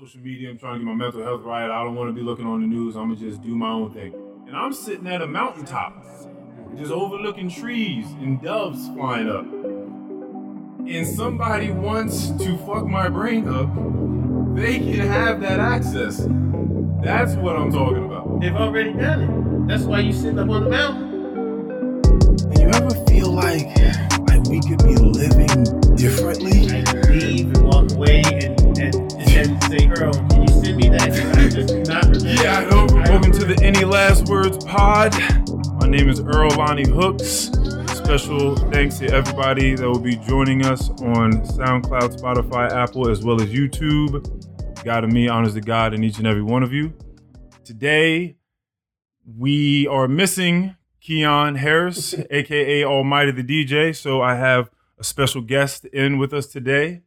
social media. I'm trying to get my mental health right. I don't want to be looking on the news. I'm gonna just do my own thing. And I'm sitting at a mountaintop, just overlooking trees and doves flying up. And somebody wants to fuck my brain up. They can have that access. That's what I'm talking about. They've already done it. That's why you sitting up on the mountain. Do you ever feel like like we could be living differently? I leave and walk away and, and, and then say, Earl, can you send me that? I just not remember. Yeah, I know. Welcome to the Any Last Words Pod. My name is Earl Lonnie Hooks. Special thanks to everybody that will be joining us on SoundCloud, Spotify, Apple, as well as YouTube. God of me honors the God in each and every one of you. Today, we are missing Keon Harris, aka Almighty the DJ. So I have a special guest in with us today.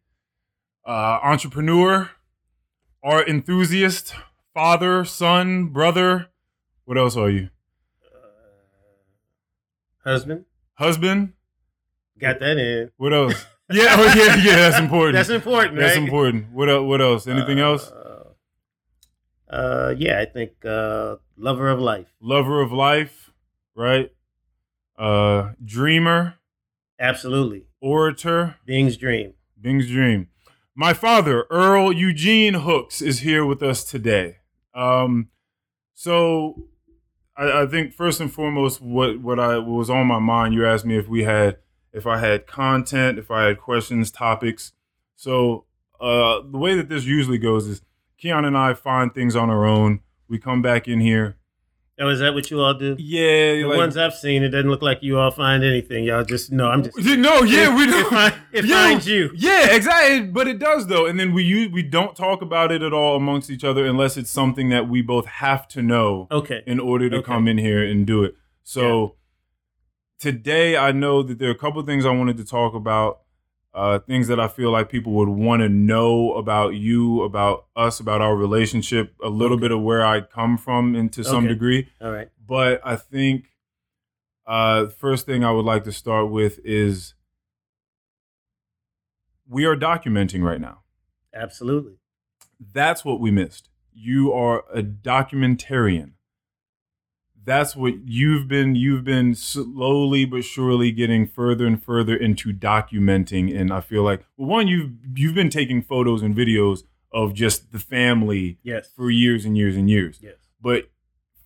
Uh, entrepreneur, art enthusiast, father, son, brother. What else are you? Uh, Husband, Husband? got that in. What else? Yeah, oh, yeah, yeah. That's important. That's important, right? That's important. What else? What else? Anything else? Uh, uh, yeah, I think uh, lover of life. Lover of life, right? Uh, dreamer, Absolutely. orator, Bing's dream. Bing's dream. My father, Earl Eugene Hooks, is here with us today. Um, so I, I think first and foremost, what what I what was on my mind, you asked me if we had if I had content, if I had questions, topics. So uh, the way that this usually goes is Keon and I find things on our own. We come back in here. Oh, is that what you all do? Yeah, The like- ones I've seen, it doesn't look like you all find anything. Y'all just no. I'm just. no, yeah, we don't. find, it Yeah. finds you. Yeah, exactly. But it does though, and then we use we don't talk about it at all amongst each other unless it's something that we both have to know Okay. in order to Okay. come in here and do it. So today, I know that there are a couple of things I wanted to talk about. Uh, things that I feel like people would want to know about you, about us, about our relationship, a little Okay. bit of where I come from, and to some Okay. degree. All right. But I think uh, first thing I would like to start with is we are documenting right now. Absolutely. That's what we missed. You are a documentarian. That's what you've been. You've been slowly but surely getting further and further into documenting. And I feel like, well, one, you've you've been taking photos and videos of just the family Yes. for years and years and years Yes. but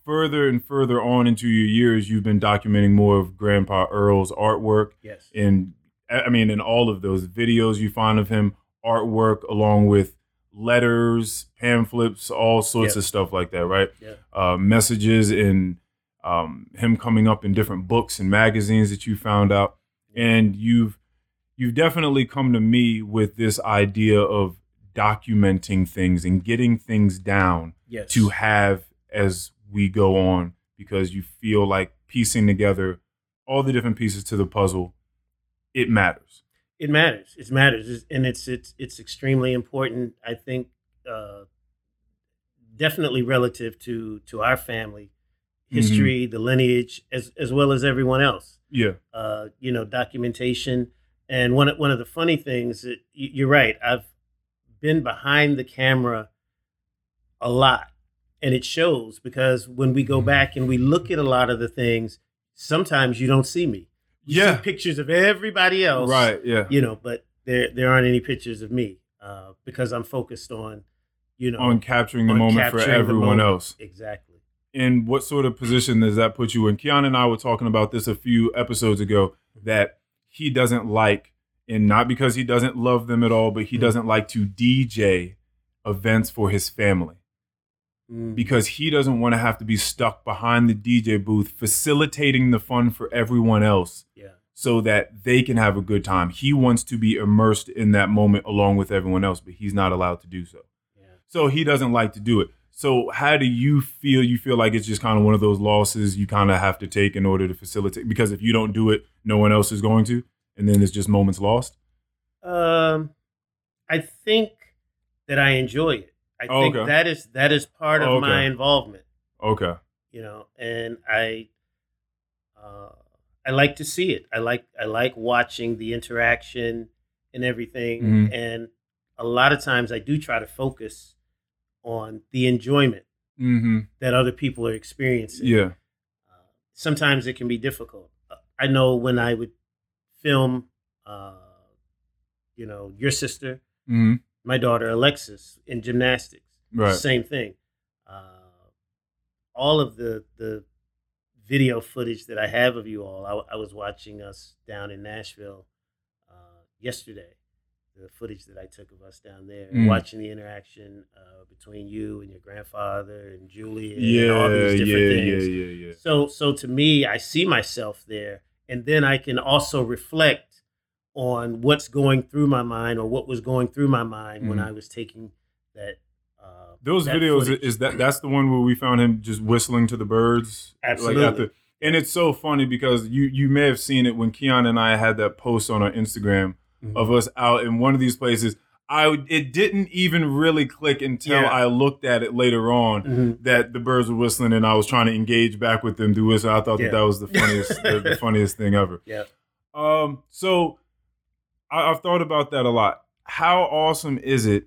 further and further on into your years, you've been documenting more of Grandpa Earl's artwork, Yes. and I mean, in all of those videos you find of him, artwork along with letters, pamphlets, all sorts of stuff like that, right? Yeah. Uh, messages and um, him coming up in different books and magazines that you found out, and you've you've definitely come to me with this idea of documenting things and getting things down Yes. to have as we go on because you feel like piecing together all the different pieces to the puzzle it matters it matters. It matters, It's- and it's it's it's extremely important. I think, uh, definitely relative to to our family history, the lineage, as as well as everyone else. yeah Uh, you know, documentation. And one of- one of the funny things, that you're right. I've been behind the camera a lot, and it shows because when we go back and we look at a lot of the things, sometimes you don't see me. You Yeah. see pictures of everybody else, right yeah you know, but there there aren't any pictures of me uh, because I'm focused on, you know, on capturing the on moment for capturing the everyone moment. else Exactly. And what sort of position does that put you in keon and i were talking about this a few episodes ago that he doesn't like and not because he doesn't love them at all but he Mhm. doesn't like to dj events for his family Mm. because he doesn't want to have to be stuck behind the DJ booth facilitating the fun for everyone else yeah. so that they can have a good time. He wants to be immersed in that moment along with everyone else, but he's not allowed to do so. Yeah. So he doesn't like to do it. So how do you feel? You feel like it's just kind of one of those losses you kind of have to take in order to facilitate because if you don't do it, no one else is going to, and then it's just moments lost. Um, I think that I enjoy it. I Oh, think okay. that is that is part of Oh, my involvement. Okay. You know, and I, uh, I like to see it. I like I like watching the interaction and everything. Mhm. And a lot of times I do try to focus on the enjoyment Mm-hmm. that other people are experiencing. Yeah. Uh, sometimes it can be difficult. Uh, I know when I would film, uh, you know, your sister, Mm-hmm. my daughter Alexis in gymnastics, Right. same thing. Uh, all of the the video footage that I have of you all, I, I was watching us down in Nashville uh, yesterday. The footage that I took of us down there, Mm. watching the interaction uh, between you and your grandfather and Julie, and Yeah. all these Yeah. different Yeah. things. Yeah. Yeah. So, so to me, I see myself there, and then I can also reflect on what's going through my mind or what was going through my mind when Mhm. I was taking that. Uh, Those that videos footage. is that that's the one where we found him just whistling to the birds. Absolutely. Like the, and it's so funny because you you may have seen it when Keon and I had that post on our Instagram Mhm. of us out in one of these places. I it didn't even really click until Yeah. I looked at it later on Mhm. that the birds were whistling and I was trying to engage back with them through whistle. I thought Yeah. that that was the funniest the, the funniest thing ever. Yeah. Um. So I, I've thought about that a lot. How awesome is it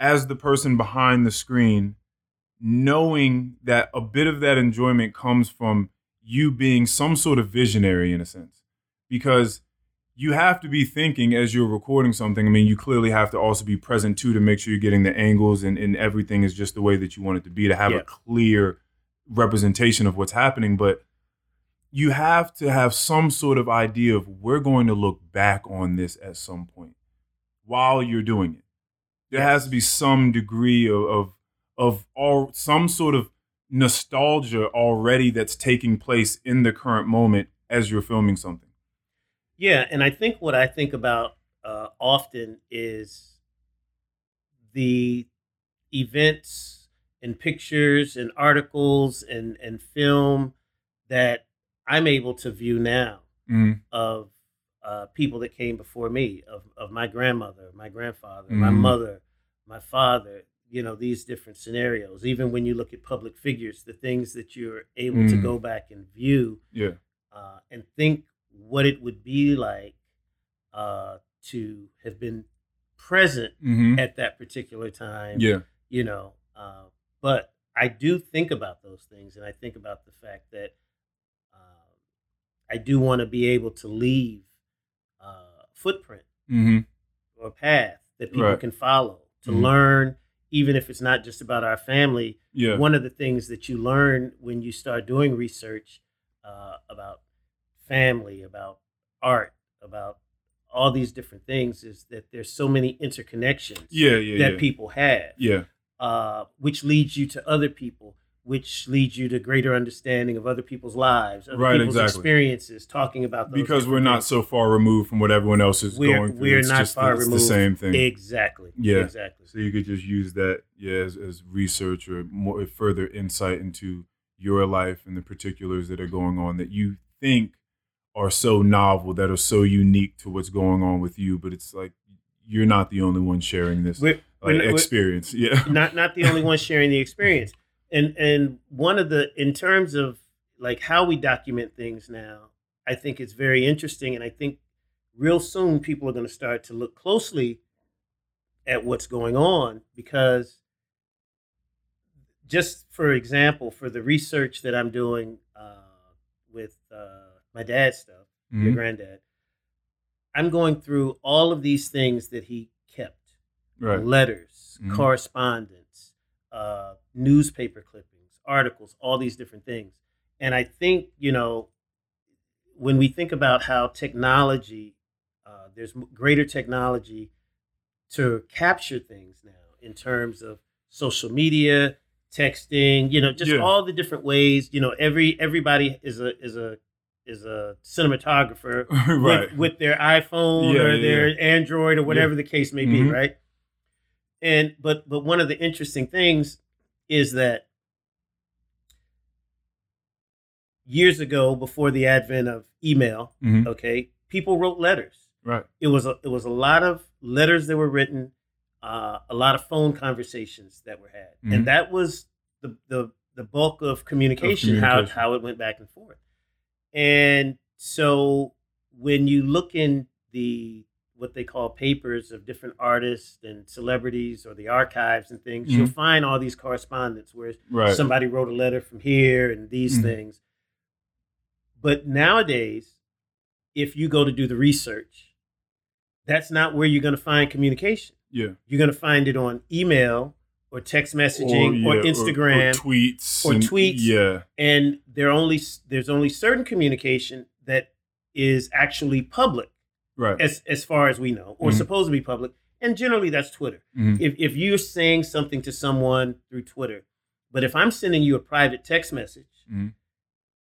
as the person behind the screen, knowing that a bit of that enjoyment comes from you being some sort of visionary in a sense, because you have to be thinking as you're recording something. I mean, you clearly have to also be present too to make sure you're getting the angles and, and everything is just the way that you want it to be to have Yeah. a clear representation of what's happening. But you have to have some sort of idea of we're going to look back on this at some point while you're doing it. There has to be some degree of of, of all some sort of nostalgia already that's taking place in the current moment as you're filming something. Yeah, and I think what I think about uh, often is the events and pictures and articles and and film that I'm able to view now Mm, of uh, people that came before me, of of my grandmother, my grandfather, my Mhm. mother, my father. You know these different scenarios. Even when you look at public figures, the things that you're able to Mm. go back and view yeah. uh, and think what it would be like uh, to have been present hmm at that particular time. Yeah. You know, uh, but I do think about those things, and I think about the fact that um, I do want to be able to leave uh, footprint hmm or path that people Right. can follow to Mhm. learn, even if it's not just about our family, Yeah. one of the things that you learn when you start doing research uh, about family, about art, about all these different things is that there's so many interconnections yeah. Yeah. that yeah. people have, yeah. uh, which leads you to other people, which leads you to greater understanding of other people's lives, other Right, people's exactly. experiences, talking about those Because we're not so far removed from what everyone else is We're- going through. we're it's not just far it's removed. the same thing. exactly, Yeah. exactly. So you could just use that, yeah, as, as research or more further insight into your life and the particulars that are going on that you think are so novel, that are so unique to what's going on with you. But it's like you're not the only one sharing this We're, like, we're- we're- experience. Yeah. not not the only one sharing the experience. And and one of the in terms of like how we document things now, I think it's very interesting, and I think real soon people are going to start to look closely at what's going on because just for example, for the research that I'm doing uh, with uh, my dad's stuff, your Mhm. granddad, I'm going through all of these things that he kept Right. letters, Mhm. correspondence, uh, newspaper clippings, articles, all these different things. And I think, you know, when we think about how technology, uh, there's greater technology to capture things now in terms of social media, texting, you know, just Yeah. all the different ways. You know, every everybody is a is a is a cinematographer right. with, with their iPhone Yeah, or yeah, their Android or whatever the case may be, Mhm. right? And but but one of the interesting things is that years ago, before the advent of email, Mhm. okay, people wrote letters. Right. It was a, it was a lot of letters that were written, uh, a lot of phone conversations that were had, Mhm. and that was the the the bulk of communication, communication. how how it went back and forth. And so when you look in the what they call papers of different artists and celebrities or the archives and things, Mhm. you'll find all these correspondence where Right. somebody wrote a letter from here and these Mhm. things. But nowadays, if you go to do the research, that's not where you're going to find communication. yeah. You're going to find it on email or text messaging or, yeah, Instagram, or, tweets or and- tweets. Yeah. and there only there's only certain communication that is actually public Right. as as far as we know, or Mhm. supposed to be public. And generally, that's Twitter. Mhm. If if you're saying something to someone through Twitter, but if I'm sending you a private text message, Mhm.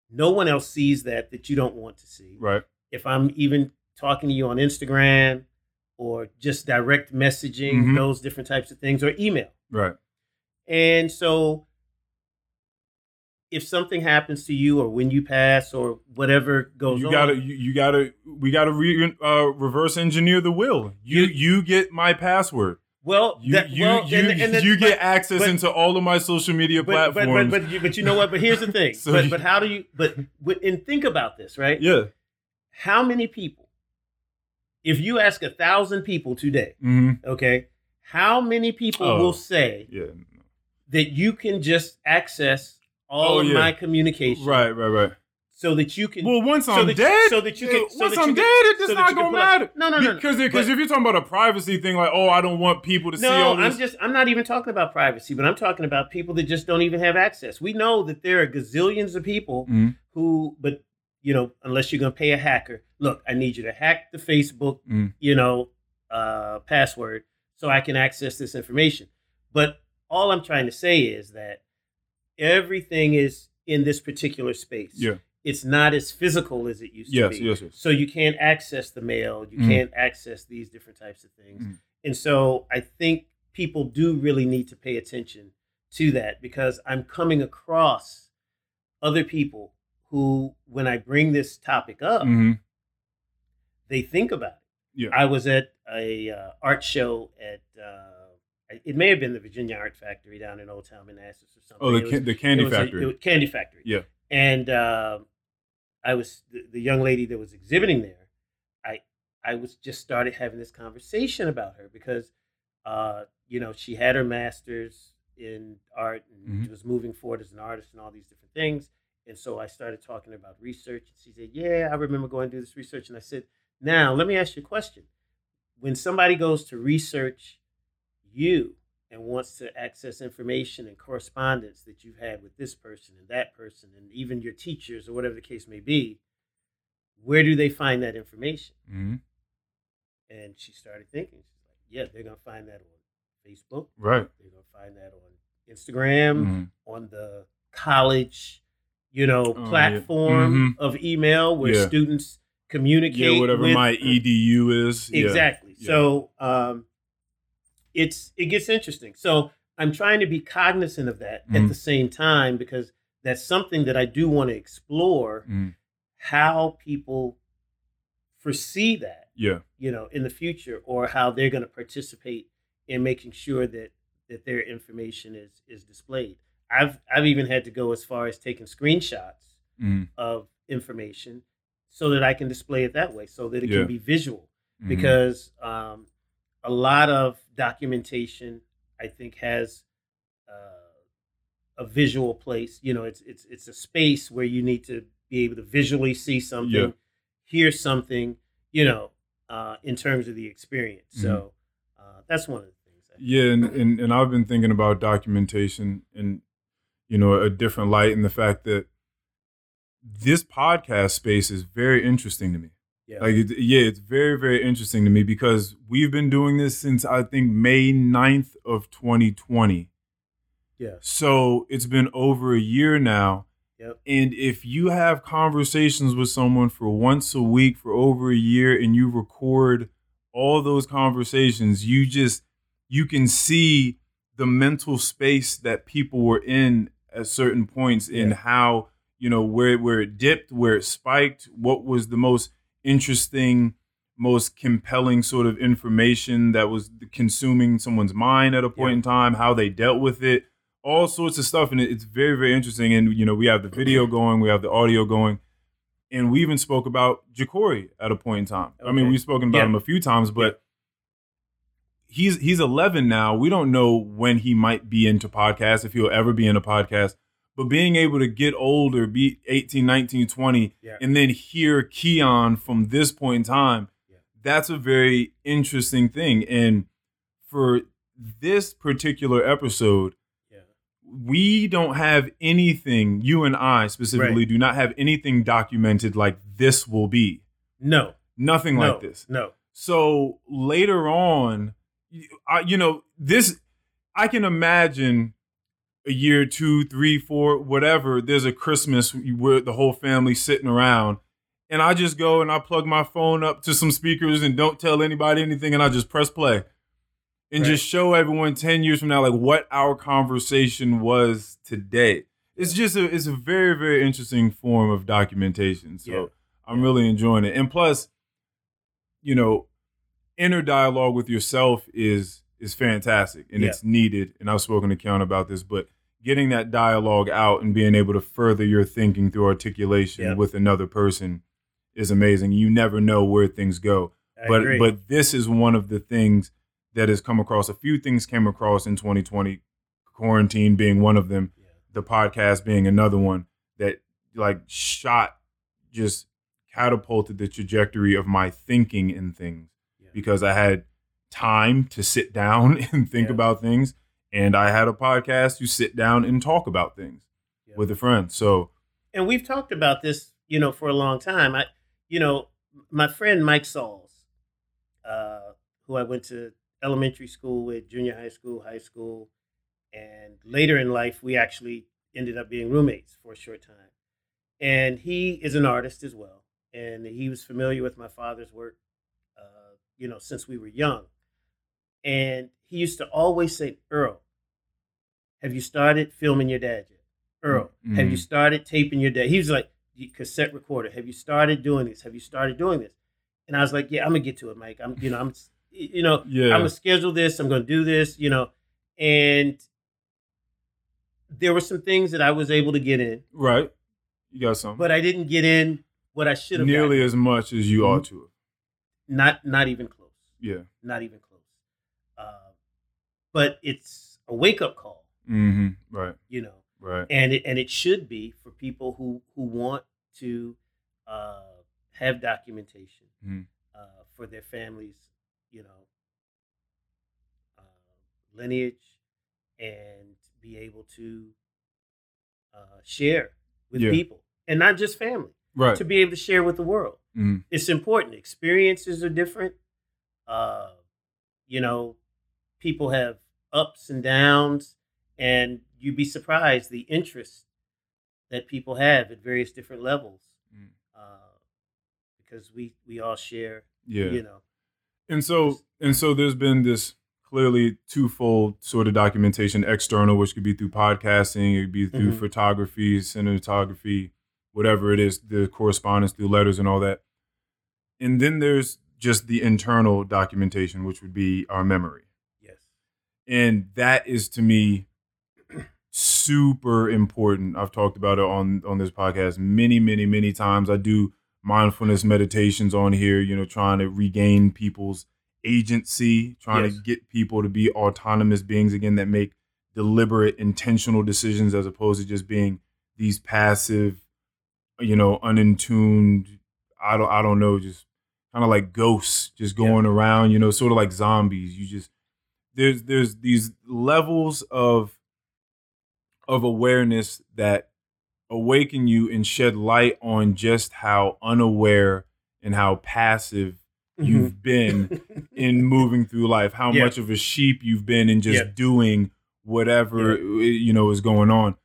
no one else sees that that you don't want to see. Right. If I'm even talking to you on Instagram or just direct messaging, Mhm. those different types of things, or email. Right. And so if something happens to you or when you pass or whatever goes You on, gotta, you, you gotta, we gotta re, uh, reverse engineer the will. You, you get my password. well, You, that, you, well, you, and- and the- you get but- access but- into all of my social media but, but, platforms. but, but, you, but you know what? But here's the thing. So but, you- but how do you? But and think about this, right? yeah. How many people? If you ask a thousand people today, hmm okay, how many people Oh. will say Yeah. that you can just access all Oh, of yeah. my communication, Right. Right. Right. So that you can. Well, once I'm that, dead, so that you can. So once I'm dead, it's just that not gonna matter. No, no, no, no. Because because if you're talking about a privacy thing, like oh, I don't want people to see all No, this. I'm just I'm not even talking about privacy, but I'm talking about people that just don't even have access. We know that there are gazillions of people Mhm. who but you know, unless you're going to pay a hacker, look, I need you to hack the Facebook, Mm. you know, uh password so I can access this information. But all I'm trying to say is that everything is in this particular space. Yeah. It's not as physical as it used Yes. to be. Yes. Yes. So you can't access the mail, you Mhm. can't access these different types of things. Mhm. And so I think people do really need to pay attention to that because I'm coming across other people who, when I bring this topic up, hmm they think about it. Yeah. I was at a uh, art show at uh, it may have been the Virginia Art Factory down in Old Town Manassas or something. Oh, the was- can, the candy a- factory. it was candy factory. Yeah. And uh, I was the, the young lady that was exhibiting there. I I was just started having this conversation about her because, uh, you know, she had her master's in art and Mhm. was moving forward as an artist and all these different things. And so I started talking about research. And she said, "Yeah, I remember going to do this research." And I said, "Now let me ask you a question. When somebody goes to research you and wants to access information and correspondence that you've had with this person and that person and even your teachers or whatever the case may be, where do they find that information? hmm And she started thinking, she's like, yeah, they're going to find that on Facebook. Right. They're going to find that on Instagram, Mhm. on the college, you know, Oh, yeah. platform Mhm. of email where Yeah. students communicate. Yeah. Whatever with- my EDU is. Exactly. Yeah. So um, it's it gets interesting. So I'm trying to be cognizant of that at Mhm. the same time because that's something that I do want to explore Mhm. how people foresee that, Yeah. you know, in the future or how they're going to participate in making sure that that their information is is displayed. I've I've even had to go as far as taking screenshots Mhm. of information so that I can display it that way so that it Yeah. can be visual Mhm. because um, a lot of documentation I think has uh, a visual place. You know, it's it's it's a space where you need to be able to visually see something, Yeah. hear something. You know, uh, in terms of the experience. Mm-hmm. So uh, that's one of the things. I Yeah, and, and and I've been thinking about documentation in you know a different light, and the fact that this podcast space is very interesting to me. Yeah. Like, it, yeah, it's very very interesting to me because we've been doing this since I think May 9th of 2020. yeah. So it's been over a year now. Yep. And if you have conversations with someone for once a week for over a year and you record all those conversations, you just you can see the mental space that people were in at certain points in Yeah. how, you know, where where it dipped, where it spiked, what was the most interesting, most compelling sort of information that was consuming someone's mind at a point Yeah. in time, how they dealt with it all sorts of stuff and it's very very interesting and you know we have the video going we have the audio going and we even spoke about Jacory at a point in time. I mean, we've spoken about Yeah. him a few times, but he's he's 11 now. We don't know when he might be into podcasts, if he'll ever be in a podcast. But being able to get older, be 18, 19, 20, Yeah. and then hear Keon from this point in time, Yeah. that's a very interesting thing. And for this particular episode, Yeah. we don't have anything, you and I specifically Right. do not have anything documented like this will be. No. Nothing no, like this. No. So later on, I, you know, this, I can imagine a year, two, three, four, whatever. There's a Christmas where the whole family sitting around, and I just go and I plug my phone up to some speakers and don't tell anybody anything, and I just press play and Right. just show everyone 10 years from now like what our conversation was today. It's just a it's a very very interesting form of documentation. So Yeah. I'm really enjoying it. And plus, you know, inner dialogue with yourself is is fantastic and Yeah. it's needed. And I've spoken to Keon about this, but getting that dialogue out and being able to further your thinking through articulation Yeah. with another person is amazing. You never know where things go I but agree. but this is one of the things that has come across. A few things came across in 2020, quarantine being one of them, Yeah. the podcast being another one that like shot, just catapulted the trajectory of my thinking in things Yeah. because I had time to sit down and think Yeah. about things, and I had a podcast to sit down and talk about things Yeah. with a friend. So and we've talked about this, you know, for a long time. I, you know, my friend Mike Sauls, uh, who I went to elementary school with, junior high school, high school, and later in life, we actually ended up being roommates for a short time. And he is an artist as well, and he was familiar with my father's work, uh, you know, since we were young. And he used to always say, "Earl, have you started filming your dad yet? Earl, have you Mhm. started taping your dad?" He was like, "You- "Cassette recorder. Have you started doing this? Have you started doing this?" And I was like, "Yeah, I'm gonna get to it, Mike. I'm, you know, I'm, you know, yeah, I'm gonna schedule this. I'm gonna do this, you know." And there were some things that I was able to get in, right. You got some. but I didn't get in what I should have. nearly gotten. as much as you ought to. have. not not even close. Yeah. Not even close. Uh, but it's a wake up call, Mm-hmm. Right. you know. Right. and it and it should be for people who who want to uh, have documentation Mhm. uh, for their families, you know, uh, lineage, and be able to uh, share with Yeah. people, and not just family, Right. to be able to share with the world. Mhm. It's important. Experiences are different. Uh, you know, people have ups and downs, and you'd be surprised the interest that people have at various different levels Mm. uh, because we we all share Yeah. you know And so and so there's been this clearly twofold sort of documentation external, which could be through podcasting, it could be through Mhm. photography, cinematography, whatever it is, the correspondence through letters and all that. And then there's just the internal documentation, which would be our memory. yes and that is to me super important i've talked about it on on this podcast many many many times i do mindfulness meditations on here you know trying to regain people's agency trying Yes. to get people to be autonomous beings again that make deliberate intentional decisions as opposed to just being these passive you know unintuned i don't i don't know just kind of like ghosts just Yeah. going around you know sort of like zombies you just there's there's these levels of of awareness that awaken you and shed light on just how unaware and how passive you've been in moving through life how Yeah. much of a sheep you've been in just Yeah. doing whatever uh, you know is going on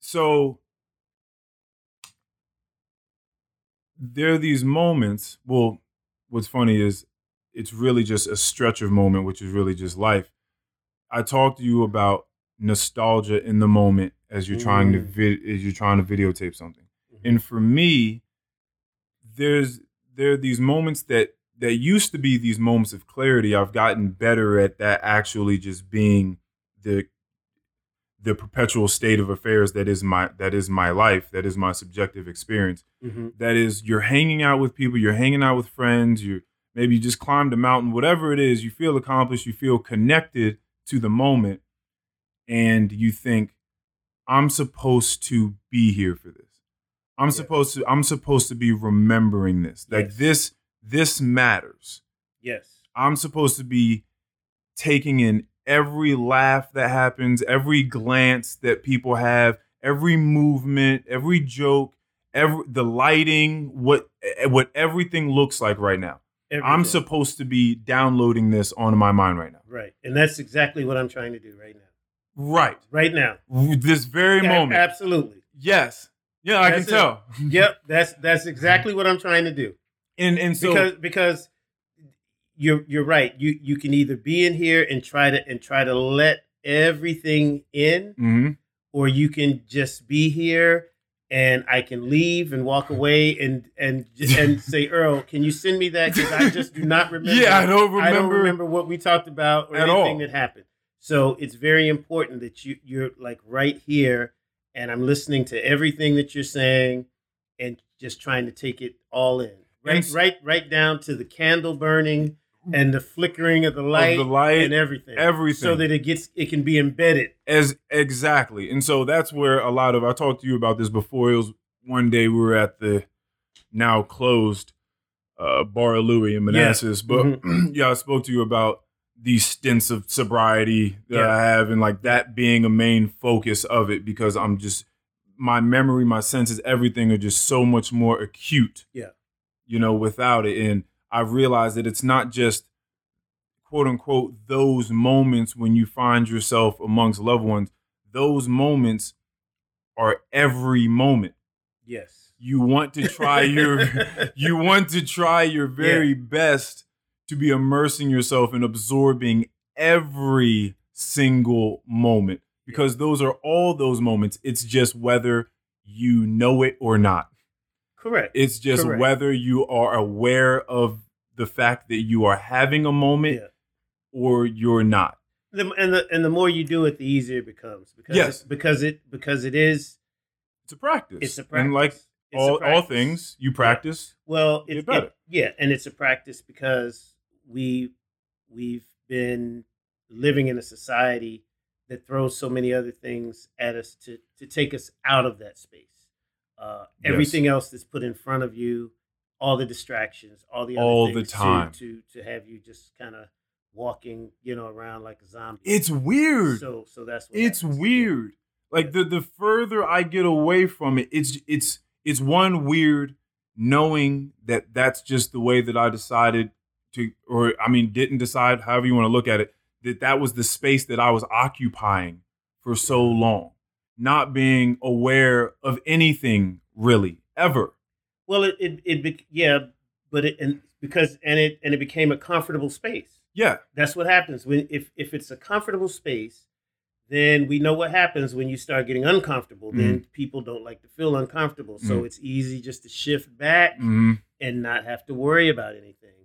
so there are these moments well what's funny is it's really just a stretch of moment which is really just life i talked to you about nostalgia in the moment as you're trying to Mm. vid- as you're trying to videotape something. And for me there's there are these moments that that used to be these moments of clarity. I've gotten better at that actually just being the the perpetual state of affairs that is my that is my life that is my subjective experience. Hmm that is you're hanging out with people you're hanging out with friends you maybe you just climbed a mountain whatever it is you feel accomplished you feel connected to the moment and you think i'm supposed to be here for this i'm Yes. supposed to i'm supposed to be remembering this like Yes. this this matters Yes. i'm supposed to be taking in every laugh that happens every glance that people have every movement every joke every the lighting what eh, what everything looks like right now i'm supposed to be downloading this onto my mind right now right, and that's exactly what I'm trying to do right now. Right Right now, this very A- moment absolutely. yes yeah i can it. tell Yep, that's that's exactly what I'm trying to do. and and so because because you're you're right. You you can either be in here and try to and try to let everything in, Mhm. or you can just be here and I can leave and walk away and and and say, Earl, can you send me that? Because I just do not remember. yeah i don't remember, I don't remember what we talked about or anything all. that happened. So it's very important that you you're like right here, and I'm listening to everything that you're saying, and just trying to take it all in. Right, And right, right down to the candle burning and the flickering of the light, of the light and everything, everything so that it gets it can be embedded. As exactly. And so that's where a lot of I talked to you about this before. It was one day we were at the now closed uh Bar Louie in Manassas. But Mm-hmm. yeah, I spoke to you about these stints of sobriety that Yeah. I have and like that being a main focus of it because I'm just my memory, my senses, everything are just so much more acute. Yeah. You know, without it. And I realized that it's not just quote unquote those moments when you find yourself amongst loved ones those moments are every moment Yes, you want to try your you want to try your very best to be immersing yourself and absorbing every single moment because those are all those moments it's just whether you know it or not correct. it's just Correct. whether you are aware of the fact that you are having a moment Yeah. or you're not The, and the and the more you do it, the easier it becomes. Because Yes. it, because it because it is it's a practice it's a practice. and like It's all, all things you practice Well, it's it- yeah, and it's a practice because we we've been living in a society that throws so many other things at us to to take us out of that space. Uh, Yes. Everything else that's put in front of you, all the distractions, all the other All the things to- time. to to have you just kind of walking, you know, around like a zombie. it's weird so so that's what it's happens. weird like the the further i get away from it it's it's it's one weird knowing that that's just the way that i decided to or i mean didn't decide however you want to look at it that that was the space that i was occupying for so long not being aware of anything really ever Well, it it, it yeah, but it and because and it and it became a comfortable space. yeah That's what happens when if if it's a comfortable space, then we know what happens when you start getting uncomfortable. Then people don't like to feel uncomfortable, so Mhm. it's easy just to shift back Mhm. and not have to worry about anything.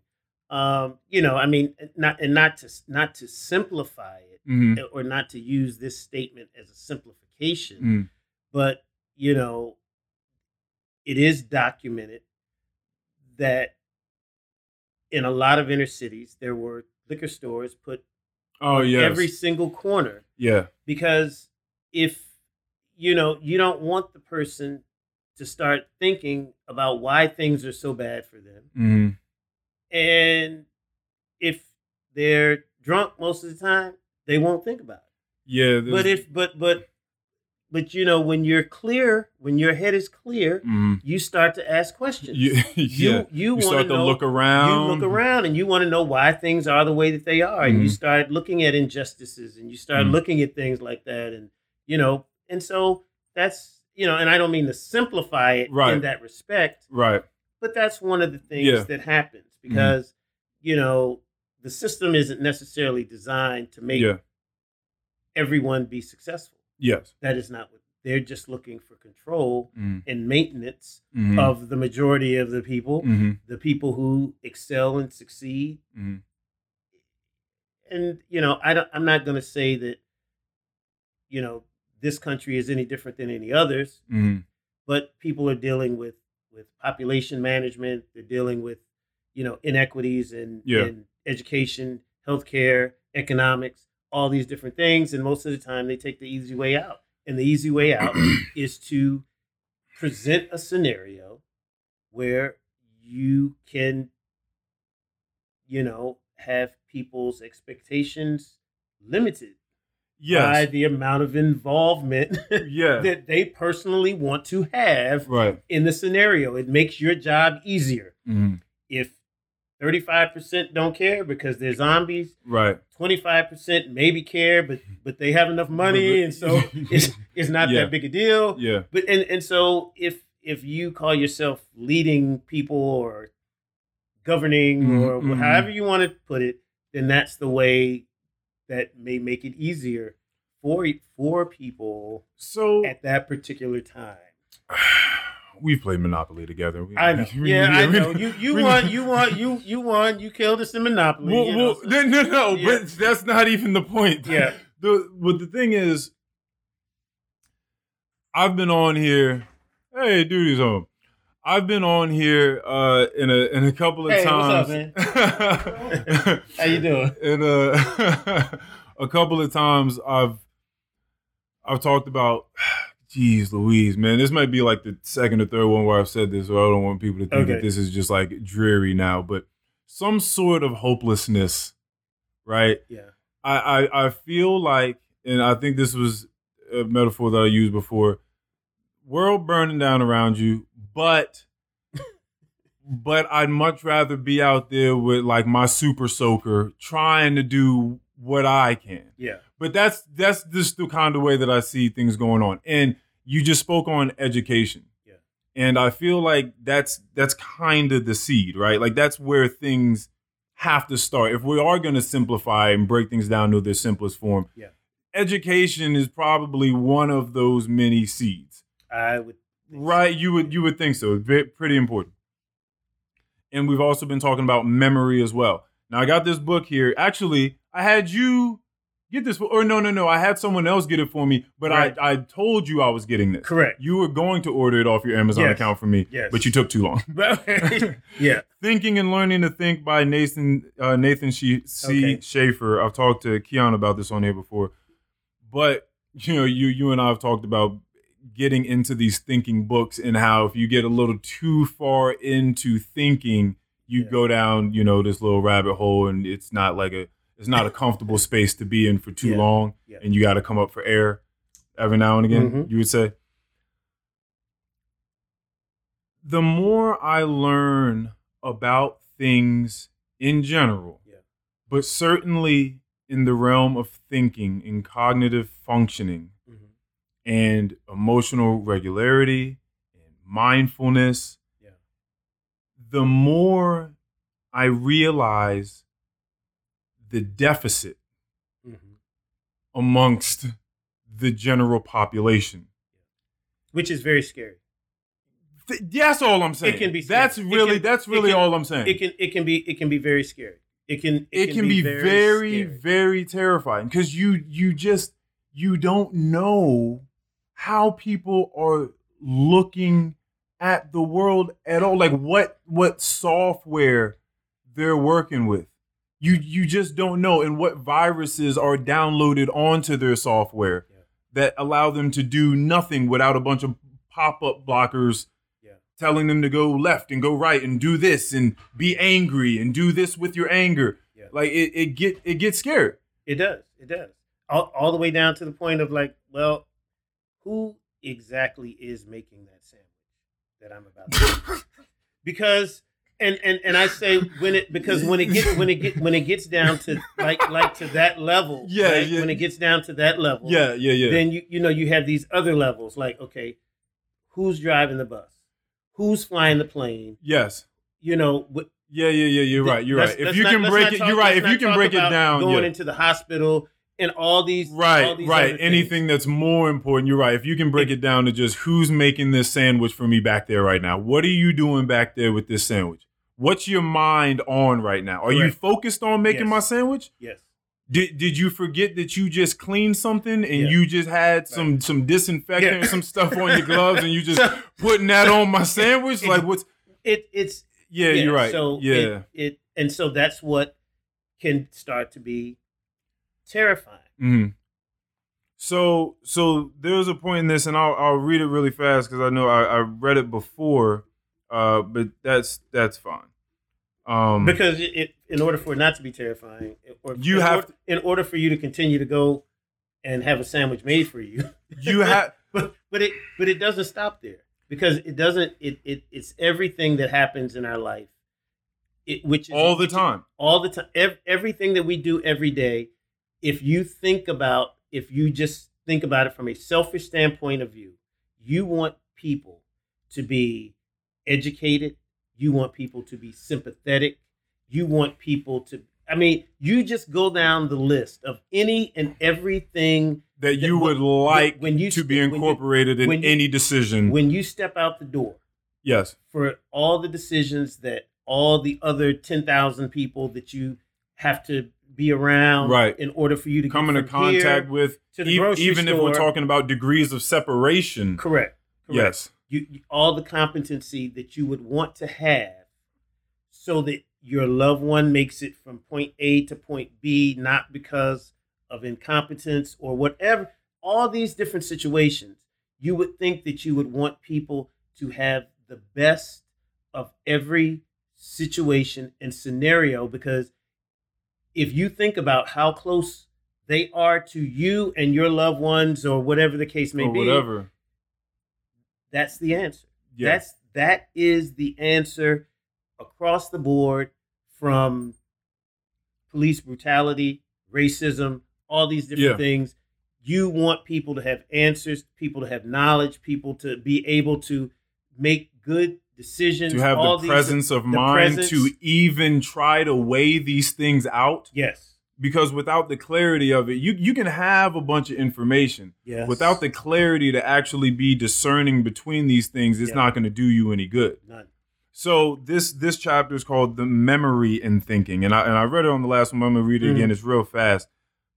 Um, you know, I mean, not and not to not to simplify it Mhm. or not to use this statement as a simplification, Mhm. but you know, it is documented that in a lot of inner cities there were liquor stores put oh yeah every single corner yeah because if you know you don't want the person to start thinking about why things are so bad for them Mhm. And if they're drunk most of the time they won't think about it yeah but if but but but you know when you're clear when your head is clear Mhm. you start to ask questions you, yeah you you, you want start to to know, look around you look around and you want to know why things are the way that they are and you Mhm. start looking at injustices and you start Mhm. looking at things like that and you know and so that's you know and i don't mean to simplify it Right. in that respect right but that's one of the things Yeah. that happens because you know the system isn't necessarily designed to make yeah everyone be successful yes that is not what they're just looking for control Mhm. and maintenance Mhm. of the majority of the people Mhm. the people who excel and succeed Mhm. and you know i don't i'm not going to say that you know this country is any different than any others, Mhm. but people are dealing with with population management. They're dealing with you know inequities in, Yeah. in education, healthcare, economics, all these different things, and most of the time they take the easy way out. And the easy way out is to present a scenario where you can, you know, have people's expectations limited by the amount of involvement Yeah. that they personally want to have Right. in the scenario. It makes your job easier. Mhm. If 35% don't care because they're zombies, Right. 25% maybe care, but but they have enough money and so it's it's not Yeah. that big a deal. Yeah. But and and so if if you call yourself leading people or governing Mhm, or mhm. however you want to put it, then that's the way that may make it easier for for people So at that particular time. we've played Monopoly together. We- I know. we- Yeah, we- I know. You you won. You won. You you won. You killed us in Monopoly. Well, know, so- no, no, no, Yeah. but that's not even the point. Yeah. The but the thing is, I've been on here. Hey, duty's home. I've been on here uh, in a in a couple of Hey, what's times. up, How you doing? in a a couple of times I've I've talked about geez Louise, man, this might be like the second or third one where I've said this, so I don't want people to think that this is just like dreary now, but some sort of hopelessness, right? Yeah. I, I I feel like, and I think this was a metaphor that I used before. World burning down around you, but but I'd much rather be out there with like my super soaker trying to do what I can. Yeah. But that's that's just the kind of way that I see things going on. And you just spoke on education. Yeah. And I feel like that's that's kind of the seed, right? Like that's where things have to start. If we are going to simplify and break things down to their simplest form, Yeah. education is probably one of those many seeds. I would. think so. Right, you would you would think so. Pretty important. And we've also been talking about memory as well. Now I got this book here. Actually, I had you get this, or no, no, no. I had someone else get it for me, but Right. I I told you I was getting this. Correct. You were going to order it off your Amazon Yes. account for me, Yes. but you took too long. yeah. Thinking and Learning to Think by Nathan uh, Nathan she- C. Okay. Schaeffer. I've talked to Keon about this on here before, but you know, you you and I have talked about getting into these thinking books and how if you get a little too far into thinking, you Yeah. go down you know this little rabbit hole, and it's not like a it's not a comfortable space to be in for too Yeah. long, Yeah. and you got to come up for air every now and again. Mhm. You would say. the more I learn about things in general, Yeah. but certainly in the realm of thinking and cognitive functioning Mhm. and emotional regularity and mindfulness, Yeah. the more I realize the deficit Mhm. amongst the general population. Which is very scary. Th- that's all I'm saying. It can be scary. That's It really can- that's really can- all I'm saying. It can it can be it can be very scary. It can it, can, be, very, scary. very terrifying because you you just you don't know how people are looking at the world at all like what what software they're working with you you just don't know and what viruses are downloaded onto their software Yeah. that allow them to do nothing without a bunch of pop-up blockers Yeah. telling them to go left and go right and do this and be angry and do this with your anger Yeah. like it, it get it gets scared It does. It does. All, all the way down to the point of like, well, who exactly is making that sandwich that I'm about to because and, and and I say when it because when it gets when it get when it gets down to like like to that level, Yeah, right? yeah. when it gets down to that level, yeah yeah yeah. then you you know you have these other levels like okay, who's driving the bus, who's flying the plane, yes. You know, what, yeah yeah yeah you're right you're right. If you not- can break it talk- you're right. if you can break it down going yeah. into the hospital and all these all right these right. anything that's more important you're right. If you can break it down to just who's making this sandwich for me back there right now what are you doing back there with this sandwich what's your mind on right now are you focused on making Yes. my sandwich Yes. Did did you forget that you just cleaned something and Yeah. you just had some some disinfectant Yeah. and some stuff on your gloves and you just putting that on my sandwich? Like what's It it's yeah, you're right. So yeah. it, it and so that's what can start to be terrifying. Mhm. So so there's a point in this, and I'll I'll read it really fast because I know I, I read it before, uh, but that's that's fine. Um, Because it, in order for it not to be terrifying, or You in have order, in order for you to continue to go and have a sandwich made for you, you have but but it but it doesn't stop there because it doesn't it, it it's everything that happens in our life, it, which is all the time. all the time ev- everything that we do every day if you think about if you just think about it from a selfish standpoint of view you want people to be educated you want people to be sympathetic you want people to i mean you just go down the list of any and everything That you That- would like when you to be when you- incorporated in you- any decision. when you step out the door yes. for all the decisions that all the other 10,000 people that you have to be around Right. in order for you to Come into contact with, to the e- even if we're talking about degrees of separation. correct, correct. Yes. You, you- all the competency that you would want to have so that your loved one makes it from point A to point B not because of incompetence or whatever all these different situations you would think that you would want people to have the best of every situation and scenario because if you think about how close they are to you and your loved ones or whatever the case may or be whatever. That's the answer Yeah. that's that is the answer across the board from police brutality racism all these different Yeah. things you want people to have answers people to have knowledge people to be able to make good decisions to have the these- presence of the mind presence- to even try to weigh these things out yes because without the clarity of it you you can have a bunch of information yes without the clarity to actually be discerning between these things it's Yeah. not going to do you any good none so this this chapter is called the memory and thinking and i and i read it on the last one but i'm to read it Mhm. again it's real fast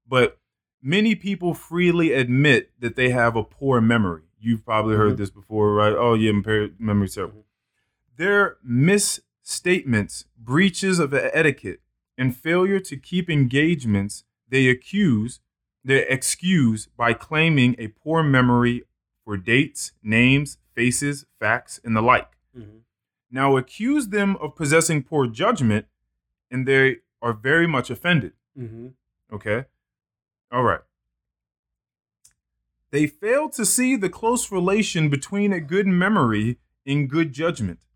but many people freely admit that they have a poor memory you've probably heard Mhm. this before right oh yeah impaired memory terrible Mhm. their misstatements breaches of etiquette and failure to keep engagements they accuse they excuse by claiming a poor memory for dates names faces facts and the like Mhm. now accuse them of possessing poor judgment and they are very much offended Mhm. Okay. All right. They fail to see the close relation between a good memory and good judgment,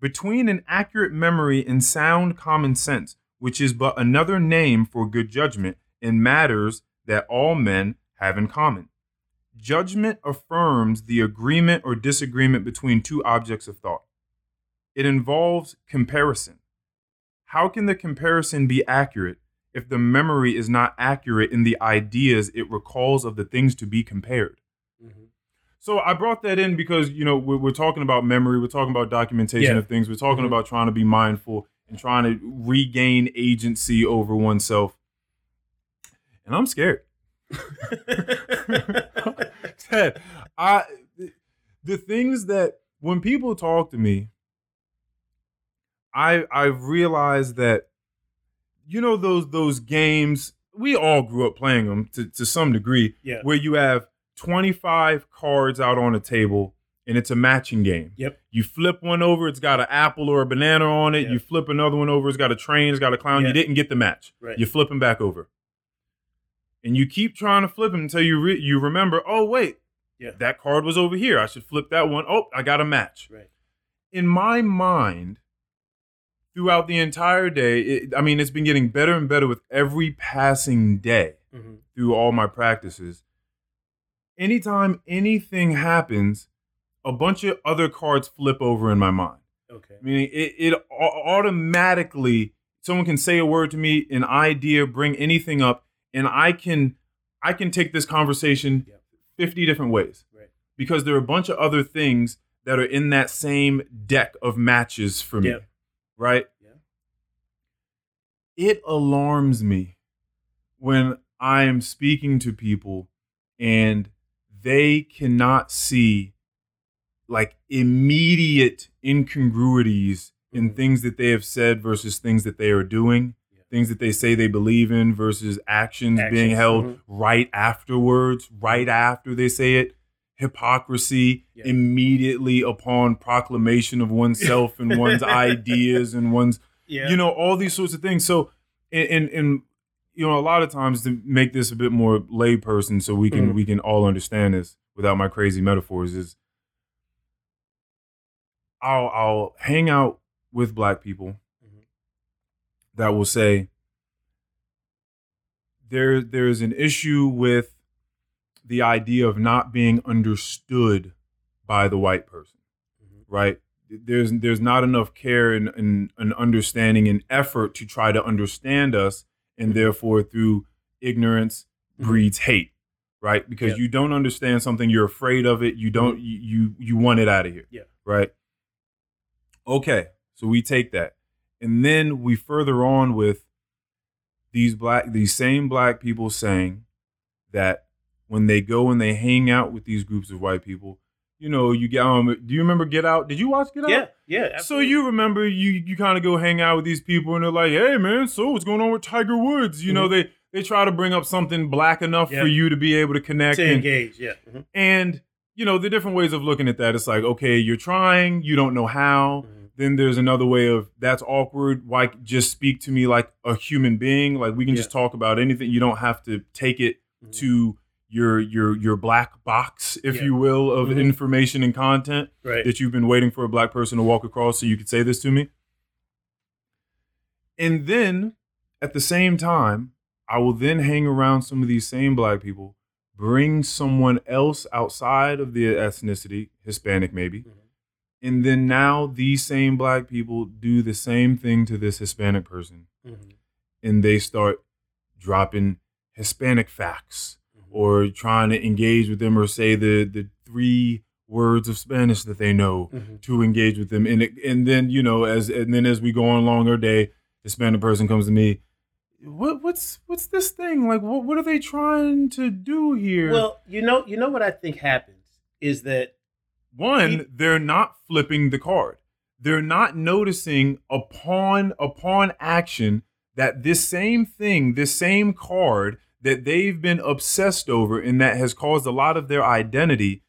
between an accurate memory and sound common sense, which is but another name for good judgment in matters that all men have in common. Judgment affirms the agreement or disagreement between two objects of thought. It involves comparison. How can the comparison be accurate if the memory is not accurate in the ideas it recalls of the things to be compared. Mhm. So I brought that in because you know we're, we're talking about memory, we're talking about documentation Yeah. of things, we're talking Mhm. about trying to be mindful and trying to regain agency over oneself. And I'm scared. Ted, I the things that when people talk to me, I I've realized that you know those those games we all grew up playing them to, to some degree yeah. where you have 25 cards out on a table and it's a matching game. Yep. You flip one over, it's got an apple or a banana on it. Yeah. You flip another one over, it's got a train, it's got a clown. Yeah. You didn't get the match. Right. You flip them back over. And you keep trying to flip them until you re- you remember, oh wait, Yeah. that card was over here. I should flip that one. Oh, I got a match Right. in my mind throughout the entire day it, i mean it's been getting better and better with every passing day hmm through all my practices anytime anything happens a bunch of other cards flip over in my mind Okay. meaning it, it automatically someone can say a word to me an idea bring anything up and i can i can take this conversation Yep. 50 different ways Right. because there are a bunch of other things that are in that same deck of matches for me Yep. right Yeah. it alarms me when I am speaking to people and they cannot see like immediate incongruities in Mhm. things that they have said versus things that they are doing, Yeah. things that they say they believe in versus actions, being Actions, held mhm. right afterwards, right after they say it. Hypocrisy Yeah. immediately upon proclamation of oneself and one's ideas and one's Yeah. you know all these sorts of things so and, and and you know a lot of times to make this a bit more layperson so we can Mhm. we can all understand this without my crazy metaphors is i'll i'll hang out with black people Mhm. that will say there there's an issue with the idea of not being understood by the white person Mhm. right there's there's not enough care and, and, and understanding and effort to try to understand us and Mhm. therefore through ignorance Mhm. breeds hate right because Yep. you don't understand something you're afraid of it you don't you you, you want it out of here Yeah. right okay so we take that and then we further on with these black these same black people saying that when they go and they hang out with these groups of white people you know you get um do you remember get out did you watch get out Yeah. Yeah. so you remember you you kind of go hang out with these people and they're like, "Hey man, so what's going on with Tiger Woods?" You know, they they try to bring up something black enough Yeah. for you to be able to connect to and, engage. Yeah. Mhm. and you know, the different ways of looking at that. It's like, okay, you're trying, you don't know how. Mhm. Then there's another way of that's awkward. Why just speak to me like a human being? Like we can just talk about anything. You don't have to take it Mhm. to your your your black box, if Yeah. you will, of Mhm. information and content right. that you've been waiting for a black person to walk across so you could say this to me. And then at the same time, I will then hang around some of these same black people, bring someone else outside of the ethnicity, Hispanic maybe. Mhm. And then now these same black people do the same thing to this Hispanic person. Mhm. And they start dropping Hispanic facts Mhm. or trying to engage with them or say the the three words of Spanish that they know Mhm. to engage with them. And it, and then you know as and then as we go on along our day, Hispanic person comes to me. What what's what's this thing like? What what are they trying to do here? Well, you know, you know what I think happens is that one, they're not flipping the card. They're not noticing upon upon action that this same thing, this same card that they've been obsessed over and that has caused a lot of their identity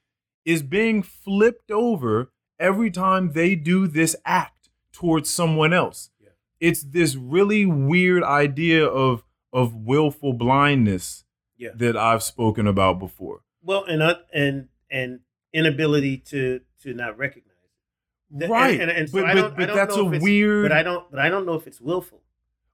is being flipped over every time they do this act towards someone else. Yeah. It's this really weird idea of of willful blindness Yeah. that I've spoken about before. well, and uh, and and inability to to not recognize it. Right. and- and so but I but, don't- I but don't that's know a weird But I don't. But I don't know if it's willful.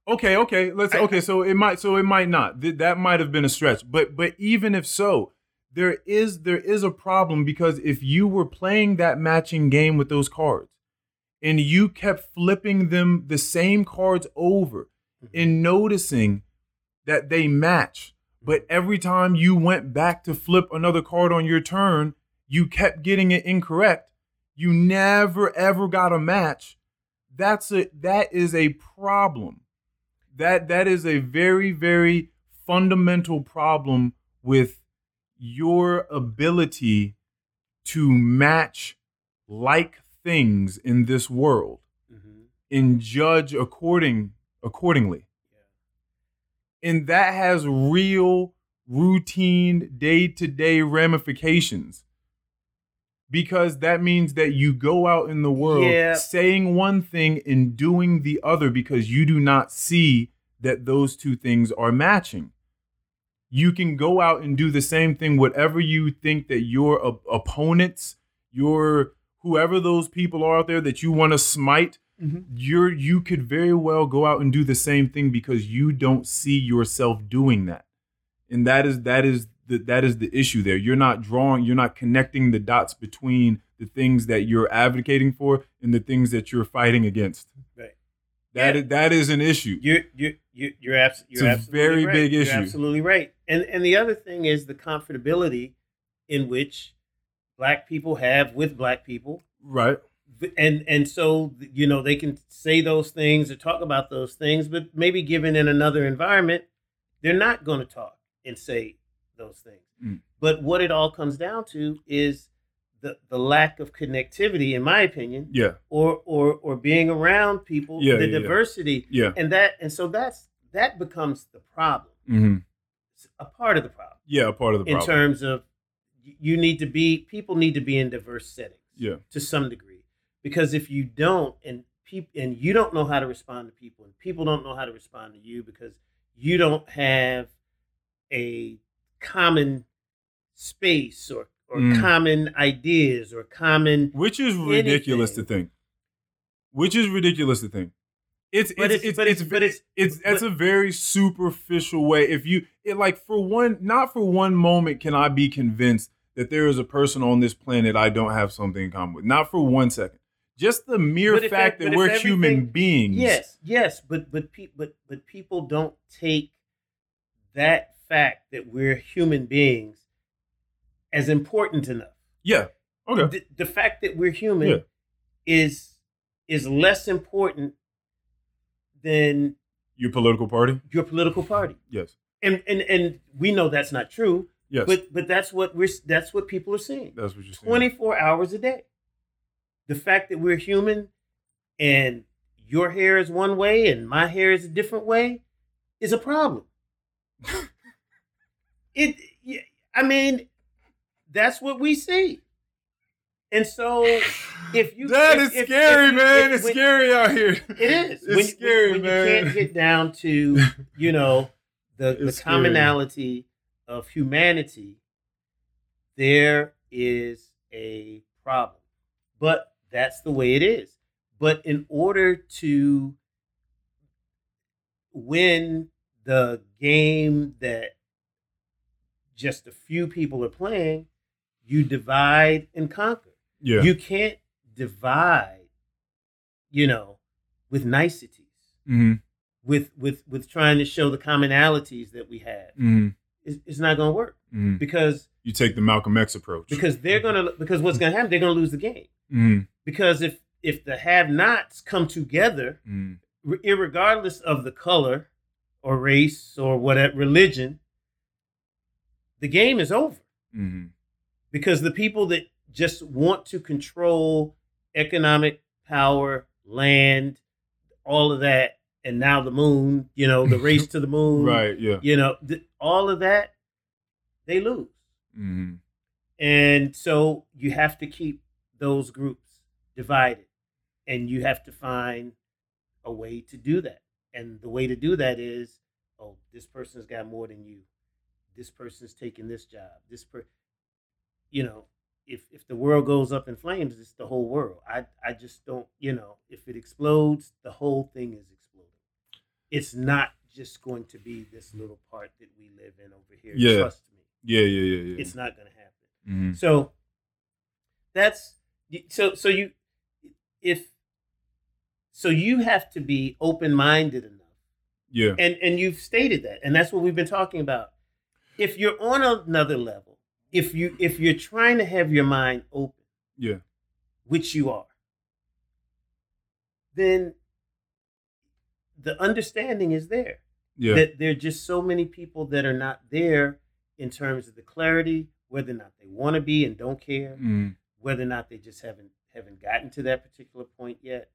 Okay, okay. Let's I- okay, so it might so it might not. Th- that might have been a stretch. But but even if so, there is there is a problem because if you were playing that matching game with those cards and you kept flipping them the same cards over mm-hmm. and noticing that they match, but mm-hmm. every time you went back to flip another card on your turn, you kept getting it incorrect. You never ever got a match. That's a that is a problem. That that is a very very fundamental problem with your ability to match like things in this world Mhm. and judge according accordingly and that has real routine day-to-day ramifications because that means that you go out in the world Yeah. saying one thing and doing the other because you do not see that those two things are matching. You can go out and do the same thing whatever you think that your op- opponents your whoever those people are out there that you want to smite mm-hmm. you're you could very well go out and do the same thing because you don't see yourself doing that. And that is that is the that is the issue there you're not drawing you're not connecting the dots between the things that you're advocating for and the things that you're fighting against Right. That Yeah. is- that is an issue You're you're you're you're, abs- you're a absolutely very right. big You're issue. absolutely right. And and the other thing is the comfortability in which black people have with black people. right And and so you know they can say those things or talk about those things, but maybe given in another environment, they're not going to talk and say those things. Mm. But what it all comes down to is the the lack of connectivity, in my opinion, Yeah. or or or being around people, Yeah, the yeah, diversity, Yeah. and that and so that's that becomes the problem, hmm a part of the problem Yeah. A part of the problem. in terms of you need to be people need to be in diverse settings yeah. to some degree because if you don't and people and you don't know how to respond to people and people don't know how to respond to you because you don't have a common space or or Mm. common ideas or common Which is ridiculous to think. Which is ridiculous to think. It's But it's it's- it's but it's it's- but it's- it's that's a very superficial way. If you it like for one, not for one moment can I be convinced that there is a person on this planet I don't have something in common with. Not for one second. Just the mere fact that- that we're human beings. Yes, yes, but but pe- but but people don't take that fact that we're human beings as important enough. Yeah. Okay. The, the fact that we're human Yeah. is is less important than Your political party? your political party. Yes. And and and we know that's not true, Yes. but but that's what we're that's what people are seeing. that's what you're saying. 24 hours a day. The fact that we're human and your hair is one way and my hair is a different way is a problem. it, yeah, I mean, that's what we see. And so, if you That if- is if- scary, if man. it's when- scary out here. It is. It's when, scary, when, when man. You can't get down to you know the the It's scary. commonality of humanity. There is a problem, but that's the way it is. But in order to win the game that just a few people are playing, you divide and conquer. Yeah. You can't divide, you know, with niceties, mm-hmm. with with with trying to show the commonalities that we have. Mm-hmm. It's, it's not going to work Mm-hmm. because You take the Malcolm X approach. because they're gonna because what's going to happen? They're going to lose the game mm-hmm. because if if the have-nots come together, Mm-hmm. re- irregardless of the color or race or whatever religion, the game is over. Mm-hmm. because the people that just want to control economic power, land, all of that, and now the moon, you know, the race to the moon, Right. Yeah. you know, th- all of that, they lose. Mm-hmm. And so you have to keep those groups divided and you have to find a way to do that. And the way to do that is, oh, this person's got more than you. This person's taking this job. This per you know, if if the world goes up in flames, it's the whole world. I I just don't, you know, if it explodes, the whole thing is exploding. It's not just going to be this little part that we live in over here. Yeah. Trust me. Yeah. Yeah. Yeah. Yeah. It's not going to happen. mm-hmm. So that's so so you if so you have to be open-minded enough. Yeah. And and you've stated that. And that's what we've been talking about. If you're on another level, if you if you're trying to have your mind open, Yeah. which you are, then the understanding is there. Yeah. That there are just so many people that are not there in terms of the clarity, whether or not they want to be and don't care, mm-hmm. whether or not they just haven't haven't gotten to that particular point yet,